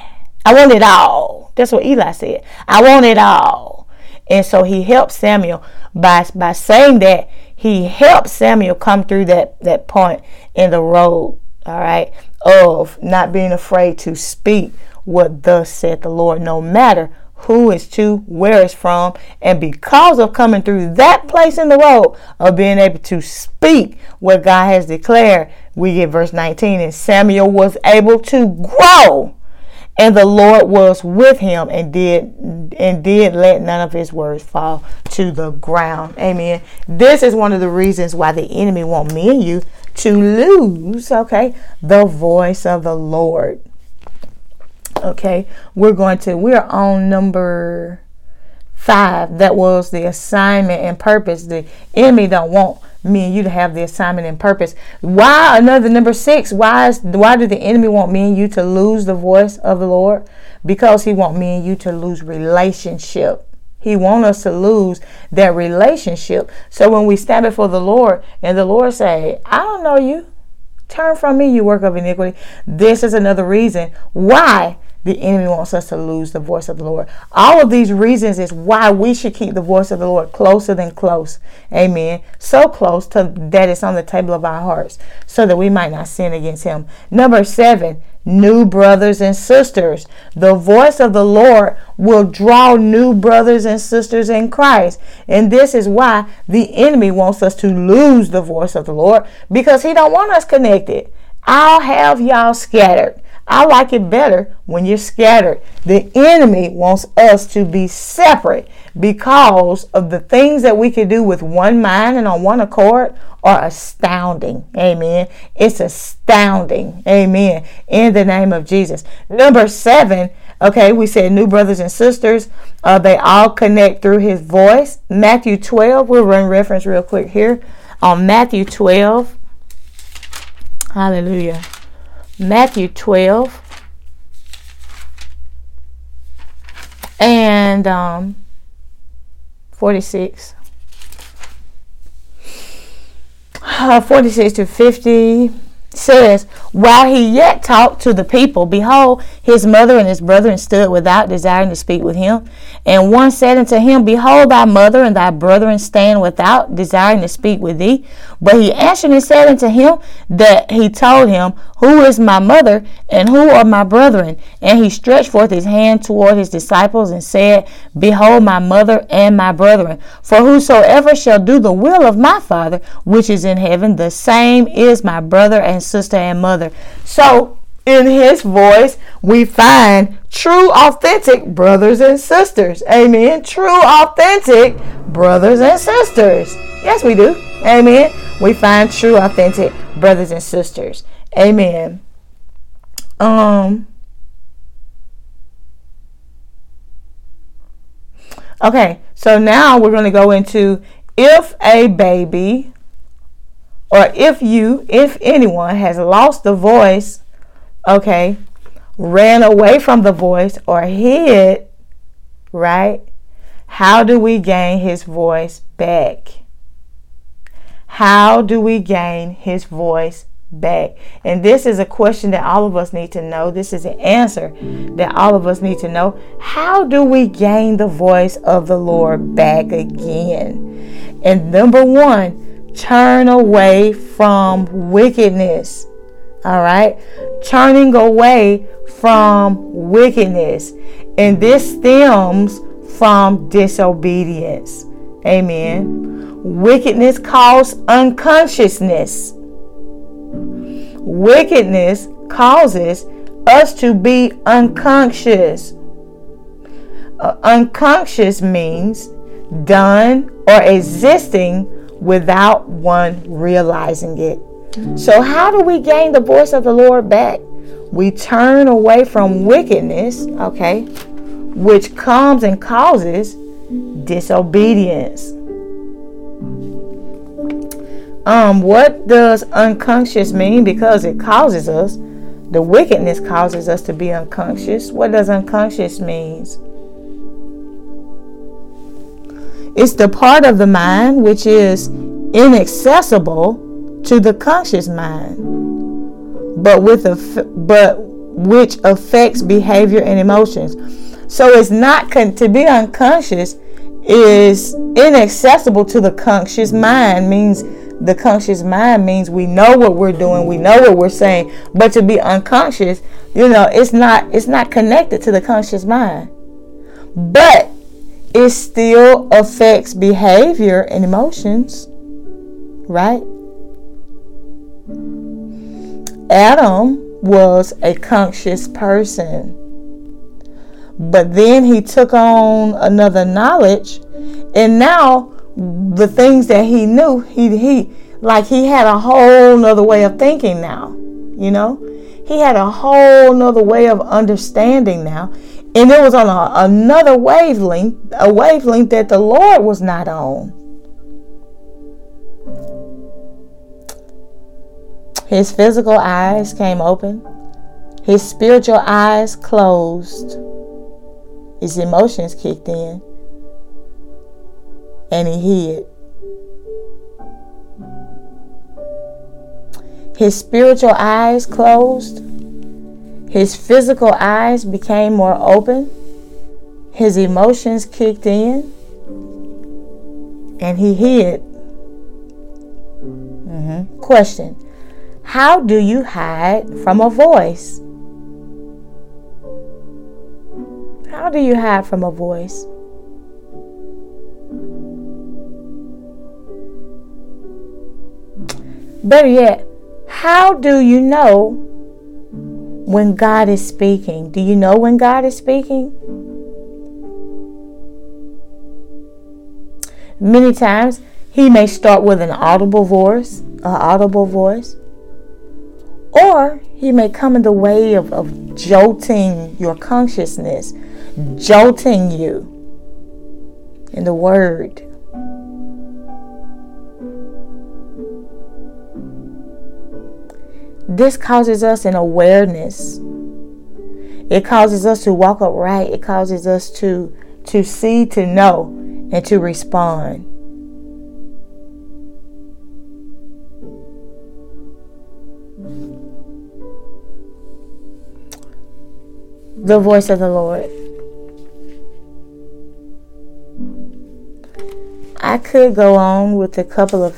I want it all. That's what Eli said. I want it all. And so he helped Samuel by by saying that he helped Samuel come through that that point in the road, all right, of not being afraid to speak what thus said the Lord, no matter who is to, where it's from, and because of coming through that place in the road of being able to speak what God has declared, we get verse 19, and Samuel was able to grow and the Lord was with him and did and did let none of his words fall to the ground. Amen. This is one of the reasons why the enemy want me and you to lose, okay, the voice of the Lord. Okay, we're going to we're on number five. That was the assignment and purpose. The enemy don't want me and you to have the assignment and purpose. Why another number six? Why is why do the enemy want me and you to lose the voice of the Lord? Because he want me and you to lose relationship. He want us to lose that relationship. So when we stand before the Lord and the Lord say, I don't know you. Turn from me, you work of iniquity. This is another reason why the enemy wants us to lose the voice of the Lord. All of these reasons is why we should keep the voice of the Lord closer than close. Amen. So close to that it's on the table of our hearts so that we might not sin against him. Number seven, new brothers and sisters. The voice of the Lord will draw new brothers and sisters in Christ. And this is why the enemy wants us to lose the voice of the Lord because he don't want us connected. I'll have y'all scattered. I like it better when you're scattered. The enemy wants us to be separate because of the things that we can do with one mind and on one accord are astounding. Amen. It's astounding. Amen. In the name of Jesus. Number seven, okay, we said new brothers and sisters. Uh, they all connect through his voice. Matthew 12, we'll run reference real quick here on Matthew 12. Hallelujah. Matthew 12. And um, 46. Uh, 46 to 50 says, While he yet talked to the people, behold, his mother and his brethren stood without, desiring to speak with him. And one said unto him, Behold, thy mother and thy brethren stand without, desiring to speak with thee. But he answered and said unto him that he told him, Who is my mother, and who are my brethren? And he stretched forth his hand toward his disciples and said, Behold, my mother and my brethren. For whosoever shall do the will of my Father, which is in heaven, the same is my brother and sister and mother. So, in his voice, we find true, authentic brothers and sisters. Amen. True, authentic brothers and sisters. Yes, we do. Amen. We find true, authentic brothers and sisters. Amen. Um. Okay, so now we're going to go into if a baby or if you, if anyone has lost the voice, okay, ran away from the voice or hid, right? How do we gain his voice back? How do we gain his voice back? And this is a question that all of us need to know. This is an answer that all of us need to know. How do we gain the voice of the Lord back again? And number one, turn away from wickedness. All right, turning away from wickedness. And this stems from disobedience. Amen. Wickedness causes unconsciousness. Wickedness causes us to be unconscious. Uh, unconscious means done or existing without one realizing it. So, how do we gain the voice of the Lord back? We turn away from wickedness, okay, which comes and causes disobedience. Um, what does unconscious mean? Because it causes us, the wickedness causes us to be unconscious. What does unconscious means? It's the part of the mind which is inaccessible to the conscious mind, but with a but which affects behavior and emotions. So it's not con- to be unconscious is inaccessible to the conscious mind means the conscious mind means we know what we're doing, we know what we're saying, but to be unconscious, you know, it's not it's not connected to the conscious mind. But it still affects behavior and emotions, right? Adam was a conscious person. But then he took on another knowledge, and now the things that he knew, he he like he had a whole nother way of thinking now. You know, he had a whole nother way of understanding now, and it was on a, another wavelength, a wavelength that the Lord was not on. His physical eyes came open, his spiritual eyes closed, his emotions kicked in, and he hid. His spiritual eyes closed, his physical eyes became more open, his emotions kicked in, and he hid. Mm-hmm. Question how do you hide from a voice? How do you hide from a voice? Better yet, how do you know when God is speaking. Do you know when God is speaking? Many times he may start with an audible voice, an audible voice. Or he may come in the way of, of jolting your consciousness, jolting you in the word. This causes us an awareness. It causes us to walk upright. It causes us to to see, to know, and to respond. The voice of the Lord. I could go on with a couple of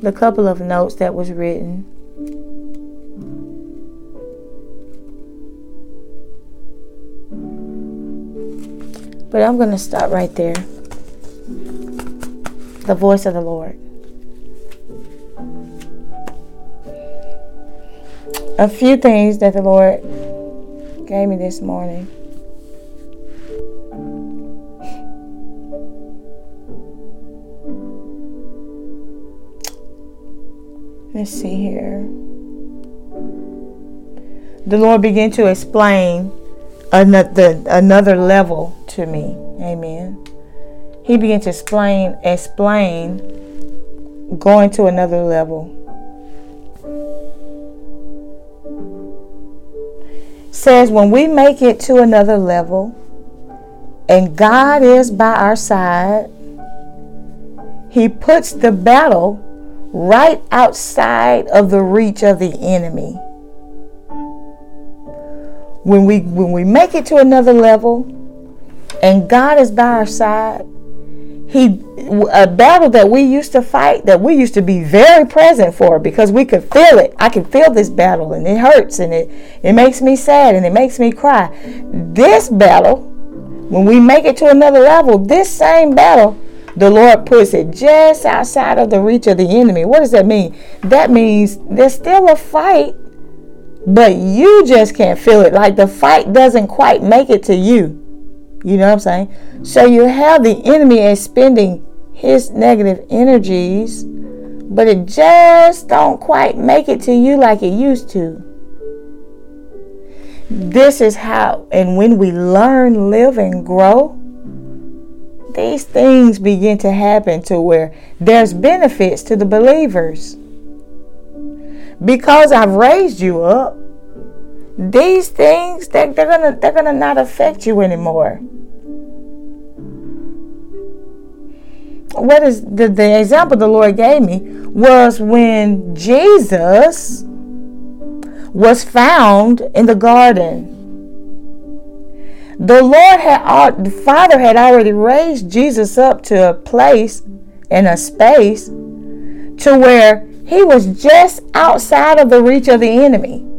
the couple of notes that was written. But I'm going to stop right there. The voice of the Lord. A few things that the Lord gave me this morning. Let's see here. The Lord began to explain another, another level to me. Amen. He began to explain explain going to another level. Says when we make it to another level and God is by our side, he puts the battle right outside of the reach of the enemy. When we when we make it to another level and God is by our side, he a battle that we used to fight that we used to be very present for because we could feel it. I can feel this battle and it hurts and it it makes me sad and it makes me cry. This battle, when we make it to another level, this same battle the Lord puts it just outside of the reach of the enemy. What does that mean? That means there's still a fight, but you just can't feel it. Like the fight doesn't quite make it to you. You know what I'm saying? So you have the enemy expending his negative energies, but it just don't quite make it to you like it used to. This is how, and when we learn, live, and grow, these things begin to happen to where there's benefits to the believers. Because I've raised you up, these things they, they're gonna they're gonna not affect you anymore. What is the, the example the Lord gave me was when Jesus was found in the garden. The Lord had the Father had already raised Jesus up to a place in a space to where he was just outside of the reach of the enemy.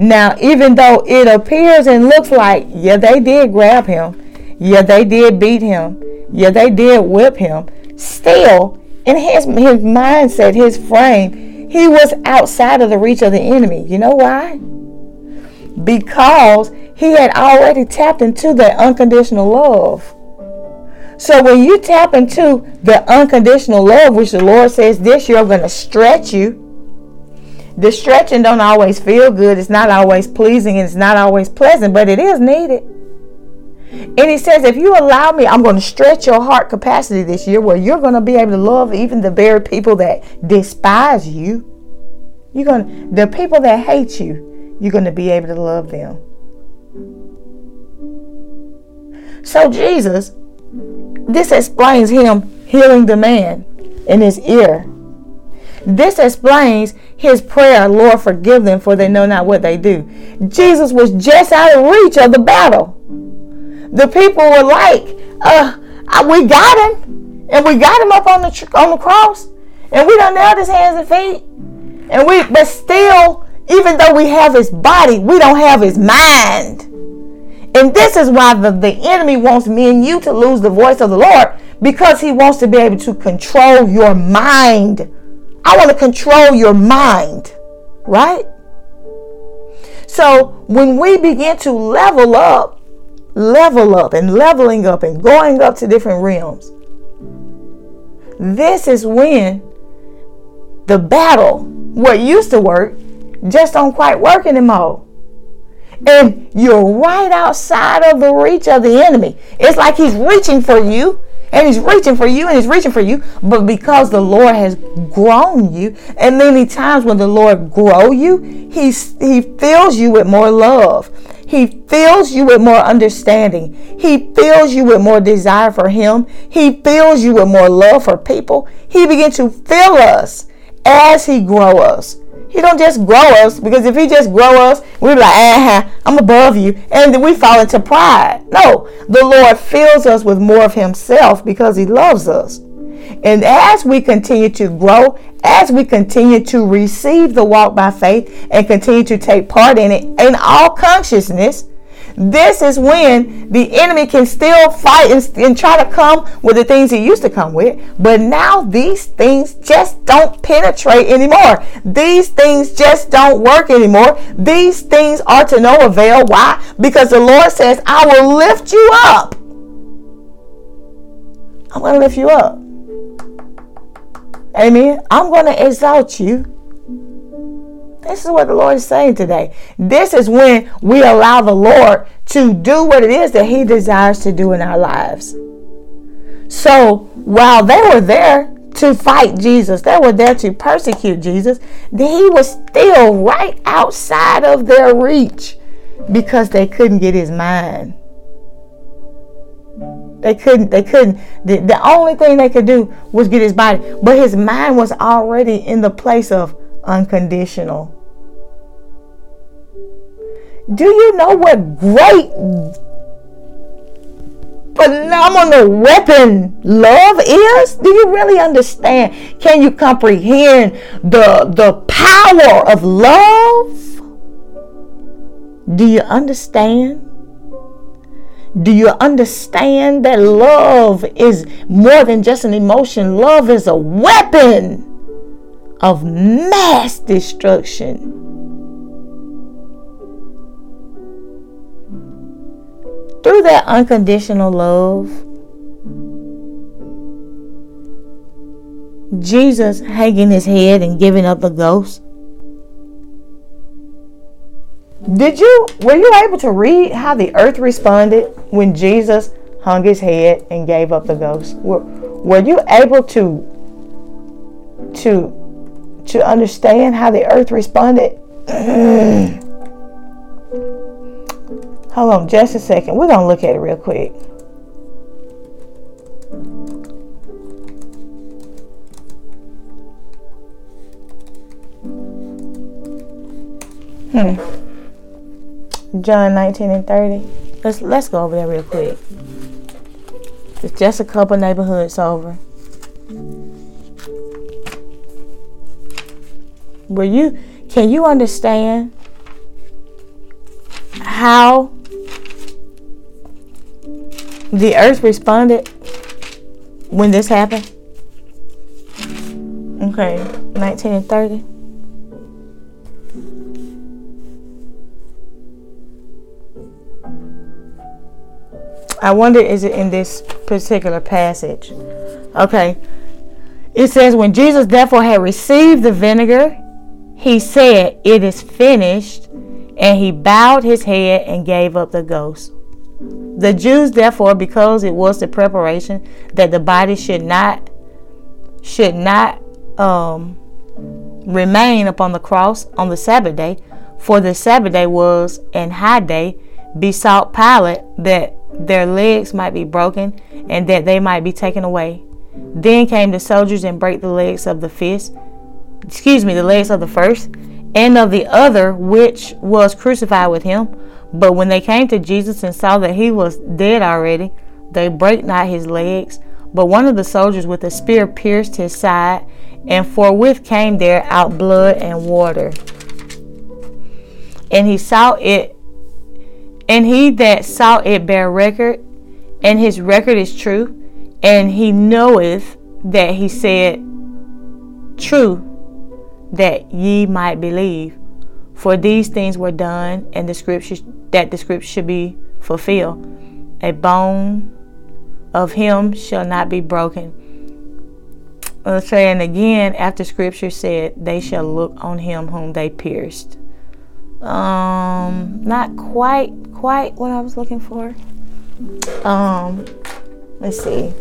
Now, even though it appears and looks like, yeah, they did grab him, yeah, they did beat him, yeah, they did whip him, still, in his, his mindset, his frame, he was outside of the reach of the enemy. You know why? Because he had already tapped into that unconditional love. So when you tap into the unconditional love, which the Lord says this, you're going to stretch you the stretching don't always feel good. It's not always pleasing and it's not always pleasant, but it is needed. And he says, if you allow me, I'm going to stretch your heart capacity this year where you're going to be able to love even the very people that despise you. You're going to, the people that hate you, you're going to be able to love them. So Jesus, this explains him healing the man in his ear this explains his prayer, Lord, forgive them, for they know not what they do. Jesus was just out of reach of the battle. The people were like, uh, we got him, and we got him up on the on the cross, and we don't nailed his hands and feet, and we, but still, even though we have his body, we don't have his mind. And this is why the, the enemy wants me and you to lose the voice of the Lord because he wants to be able to control your mind I want to control your mind, right? So when we begin to level up, level up and leveling up and going up to different realms, this is when the battle, what used to work, just don't quite work anymore. And you're right outside of the reach of the enemy. It's like he's reaching for you and he's reaching for you and he's reaching for you but because the lord has grown you and many times when the lord grow you he, he fills you with more love. He fills you with more understanding. He fills you with more desire for him. He fills you with more love for people. He begins to fill us as he grow us he don't just grow us because if he just grow us, we're like, uh-huh, I'm above you, and then we fall into pride. No, the Lord fills us with more of Himself because He loves us. And as we continue to grow, as we continue to receive the walk by faith and continue to take part in it in all consciousness, this is when the enemy can still fight and, and, try to come with the things he used to come with. But now these things just don't penetrate anymore. These things just don't work anymore. These things are to no avail. Why? Because the Lord says, I will lift you up. I'm going to lift you up. Amen. I'm going to exalt you. This is what the Lord is saying today. This is when we allow the Lord to do what it is that He desires to do in our lives. So while they were there to fight Jesus, they were there to persecute Jesus, He was still right outside of their reach because they couldn't get His mind. They couldn't, they couldn't, the, the only thing they could do was get his body. But his mind was already in the place of unconditional. Do you know what great phenomenal weapon love is? Do you really understand? Can you comprehend the the power of love? Do you understand? Do you understand that love is more than just an emotion? Love is a weapon of mass destruction. Through that unconditional love, Jesus hanging his head and giving up the ghost. Did you were you able to read how the earth responded when Jesus hung his head and gave up the ghost? Were, were you able to to to understand how the earth responded? Hold on just a second. We're going to look at it real quick. Hmm. John 19 and 30. Let's let's go over there real quick. It's just a couple neighborhoods over. Will you can you understand how the earth responded when this happened? Okay, 19 and 30. I wonder is it in this particular passage? Okay. It says when Jesus therefore had received the vinegar he said, It is finished, and he bowed his head and gave up the ghost. The Jews, therefore, because it was the preparation that the body should not should not um, remain upon the cross on the Sabbath day, for the Sabbath day was an high day, besought Pilate that their legs might be broken and that they might be taken away. Then came the soldiers and brake the legs of the fist excuse me, the legs of the first and of the other which was crucified with him. But when they came to Jesus and saw that he was dead already, they brake not his legs. But one of the soldiers with a spear pierced his side, and forthwith came there out blood and water. And he saw it, and he that saw it bear record, and his record is true, and he knoweth that he said true that ye might believe. For these things were done, and the scripture that the scripture should be fulfilled. A bone of him shall not be broken. Uh, saying again, after scripture said, they shall look on him whom they pierced. Um, not quite, quite what I was looking for. Um, let's see.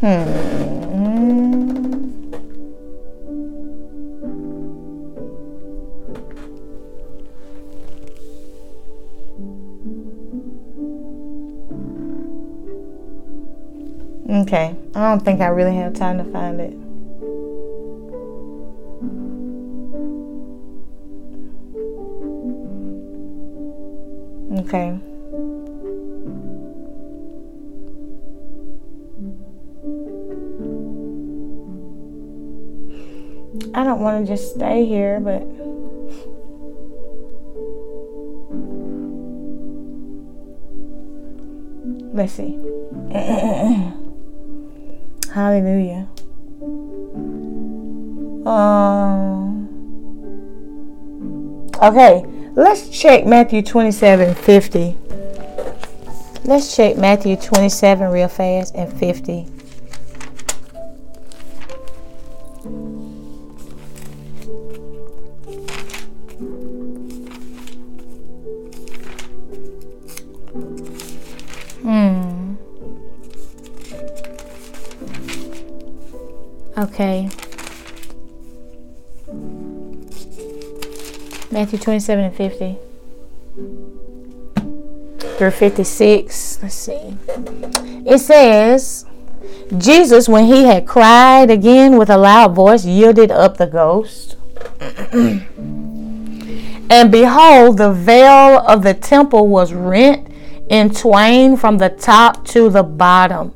Hmm. Okay, I don't think I really have time to find it. Okay. I don't want to just stay here, but let's see. Hallelujah. Um, okay, let's check Matthew 27 50. Let's check Matthew 27 real fast and 50. Hmm. Okay. Matthew 27 and 50. Through 56. Let's see. It says, Jesus, when he had cried again with a loud voice, yielded up the ghost. and behold, the veil of the temple was rent in twain from the top to the bottom.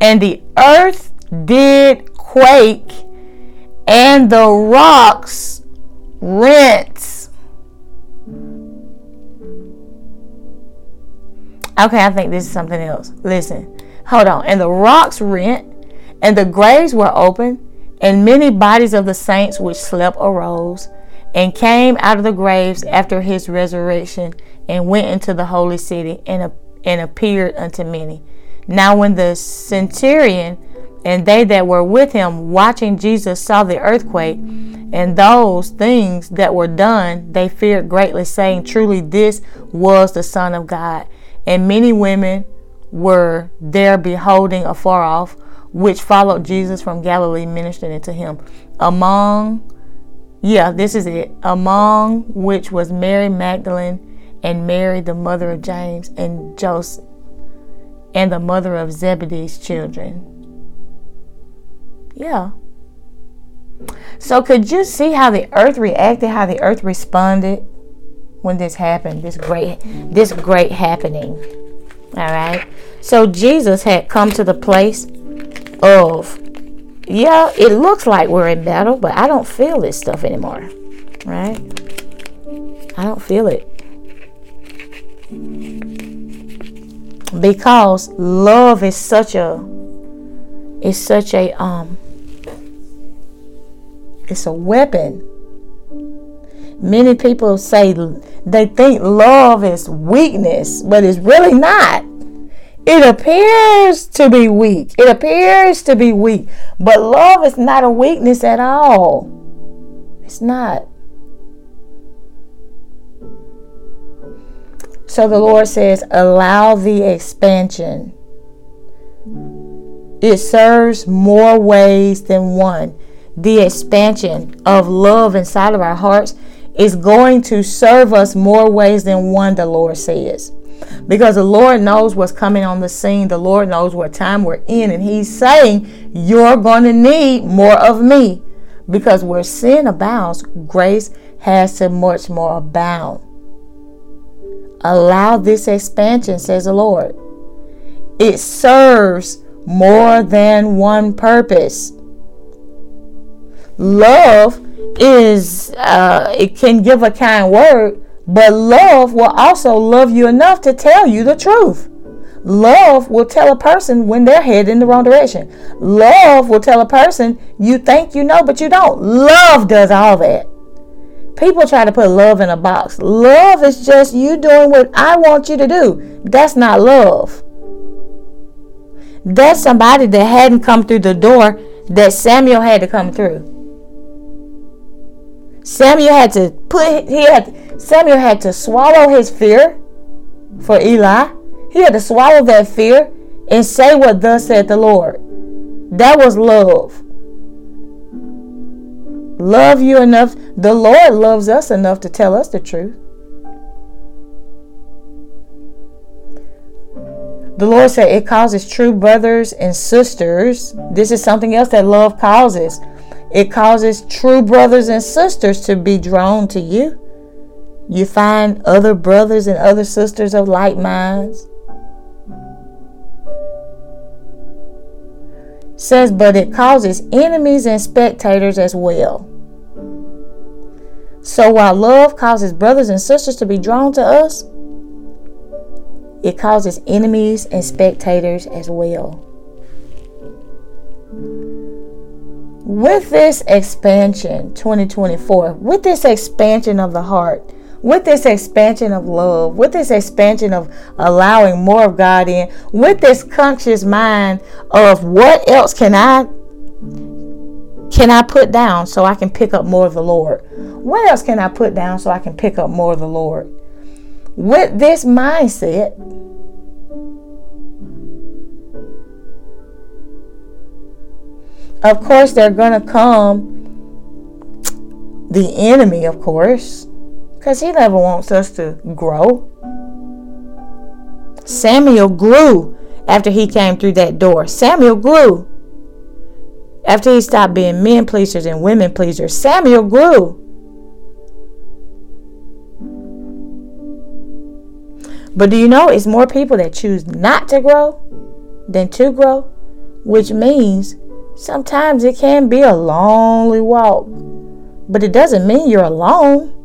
And the earth did quake and the rocks rent. Okay, I think this is something else. Listen, hold on. And the rocks rent, and the graves were open, and many bodies of the saints which slept arose, and came out of the graves after his resurrection, and went into the holy city, and, and appeared unto many. Now, when the centurion and they that were with him watching Jesus saw the earthquake and those things that were done, they feared greatly, saying, Truly, this was the Son of God. And many women were there beholding afar off, which followed Jesus from Galilee, ministering to him. Among, yeah, this is it, among which was Mary Magdalene and Mary, the mother of James and Joseph, and the mother of Zebedee's children. Yeah. So could you see how the earth reacted, how the earth responded when this happened, this great this great happening. All right? So Jesus had come to the place of yeah, it looks like we're in battle, but I don't feel this stuff anymore. Right? I don't feel it. Because love is such a is such a um it's a weapon. Many people say they think love is weakness, but it's really not. It appears to be weak. It appears to be weak, but love is not a weakness at all. It's not. So the Lord says, allow the expansion. It serves more ways than one the expansion of love inside of our hearts is going to serve us more ways than one, the Lord says. Because the Lord knows what's coming on the scene. The Lord knows what time we're in. And He's saying, You're going to need more of me. Because where sin abounds, grace has to much more abound. Allow this expansion, says the Lord. It serves more than one purpose. Love is, uh, it can give a kind word, but love will also love you enough to tell you the truth. Love will tell a person when they're headed in the wrong direction. Love will tell a person you think you know, but you don't. Love does all that. People try to put love in a box. Love is just you doing what I want you to do. That's not love. That's somebody that hadn't come through the door that Samuel had to come through. Samuel had to put he had Samuel had to swallow his fear for Eli. He had to swallow that fear and say what thus said the Lord. That was love. Love you enough. The Lord loves us enough to tell us the truth. The Lord said it causes true brothers and sisters. This is something else that love causes. It causes true brothers and sisters to be drawn to you. You find other brothers and other sisters of like minds. Says, but it causes enemies and spectators as well. So while love causes brothers and sisters to be drawn to us, it causes enemies and spectators as well. With this expansion, 2024, with this expansion of the heart, with this expansion of love, with this expansion of allowing more of God in, with this conscious mind of what else can I can I put down so I can pick up more of the Lord? What else can I put down so I can pick up more of the Lord? With this mindset, of course, they're going to come the enemy, of course, because he never wants us to grow. Samuel grew after he came through that door. Samuel grew after he stopped being men pleasers and women pleasers. Samuel grew. But do you know it's more people that choose not to grow than to grow? Which means sometimes it can be a lonely walk. But it doesn't mean you're alone.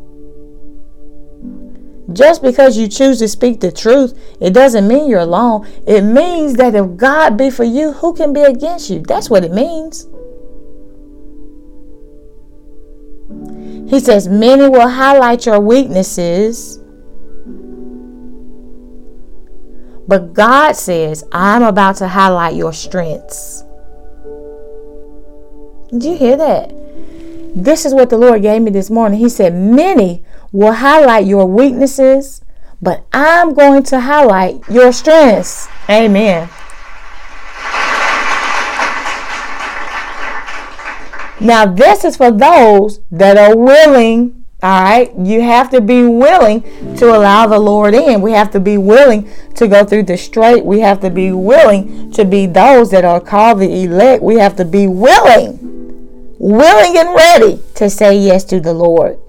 Just because you choose to speak the truth, it doesn't mean you're alone. It means that if God be for you, who can be against you? That's what it means. He says, Many will highlight your weaknesses But God says, I'm about to highlight your strengths. Did you hear that? This is what the Lord gave me this morning. He said, Many will highlight your weaknesses, but I'm going to highlight your strengths. Amen. Now, this is for those that are willing all right, you have to be willing to allow the Lord in. We have to be willing to go through the straight. We have to be willing to be those that are called the elect. We have to be willing, willing and ready to say yes to the Lord.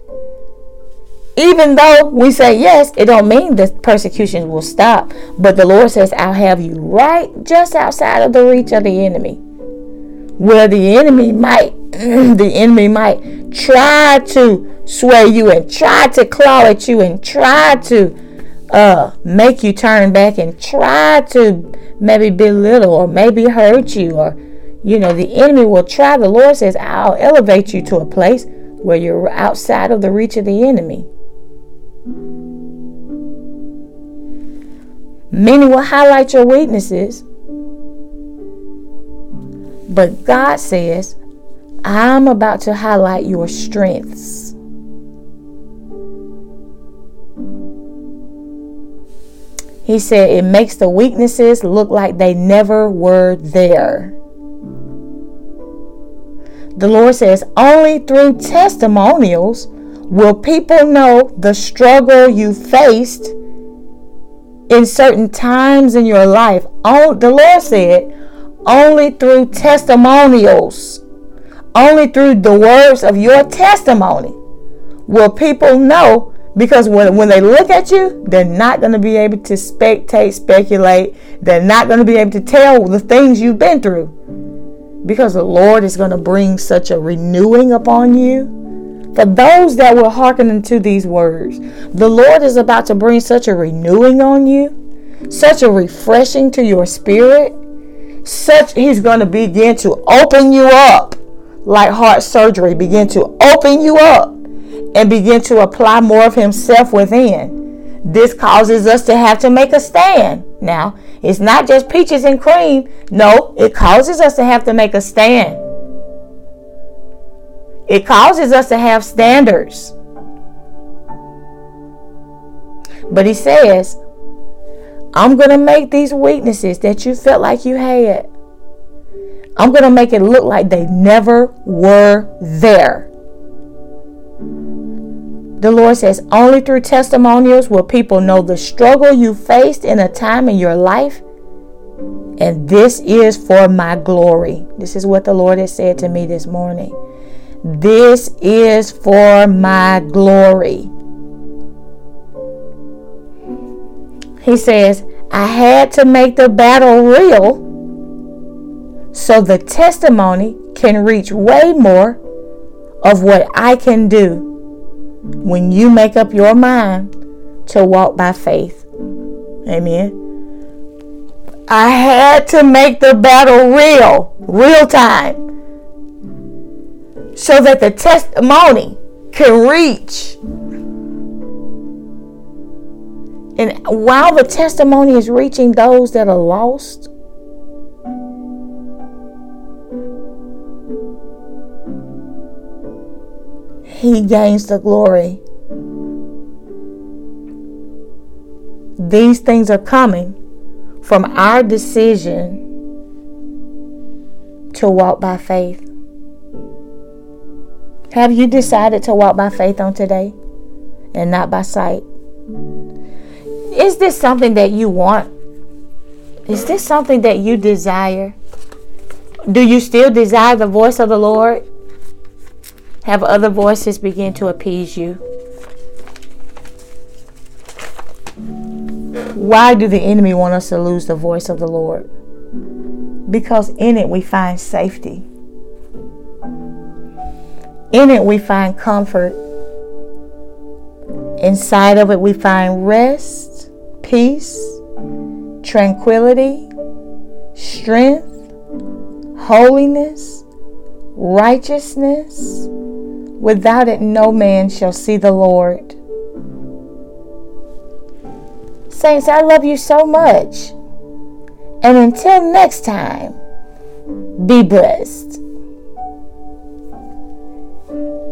Even though we say yes, it don't mean the persecution will stop. But the Lord says, I'll have you right just outside of the reach of the enemy. Where the enemy might, the enemy might try to sway you and try to claw at you and try to uh, make you turn back and try to maybe belittle or maybe hurt you or you know the enemy will try the lord says i'll elevate you to a place where you're outside of the reach of the enemy. Many will highlight your weaknesses but god says i'm about to highlight your strengths He said it makes the weaknesses look like they never were there. The Lord says only through testimonials will people know the struggle you faced in certain times in your life. Oh, the Lord said only through testimonials, only through the words of your testimony will people know because when, when they look at you, they're not going to be able to spectate, speculate. They're not going to be able to tell the things you've been through. Because the Lord is going to bring such a renewing upon you. For those that will hearken into these words, the Lord is about to bring such a renewing on you such a refreshing to your spirit. Such He's going to begin to open you up like heart surgery, begin to open you up and begin to apply more of Himself within. This causes us to have to make a stand. Now, it's not just peaches and cream. No, it causes us to have to make a stand. It causes us to have standards. But he says, I'm going to make these weaknesses that you felt like you had, I'm going to make it look like they never were there. The Lord says, only through testimonials will people know the struggle you faced in a time in your life. And this is for my glory. This is what the Lord has said to me this morning. This is for my glory. He says, I had to make the battle real so the testimony can reach way more of what I can do when you make up your mind to walk by faith. Amen. I had to make the battle real, real time, so that the testimony can reach. And while the testimony is reaching those that are lost, he gains the glory. These things are coming from our decision to walk by faith. Have you decided to walk by faith on today and not by sight? Is this something that you want? Is this something that you desire? Do you still desire the voice of the Lord? Have other voices begin to appease you? Why do the enemy want us to lose the voice of the Lord? Because in it we find safety. In it we find comfort. Inside of it we find rest, peace, tranquility, strength, holiness, righteousness, Without it, no man shall see the Lord. Saints, I love you so much. And until next time, be blessed.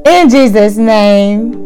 In Jesus' name.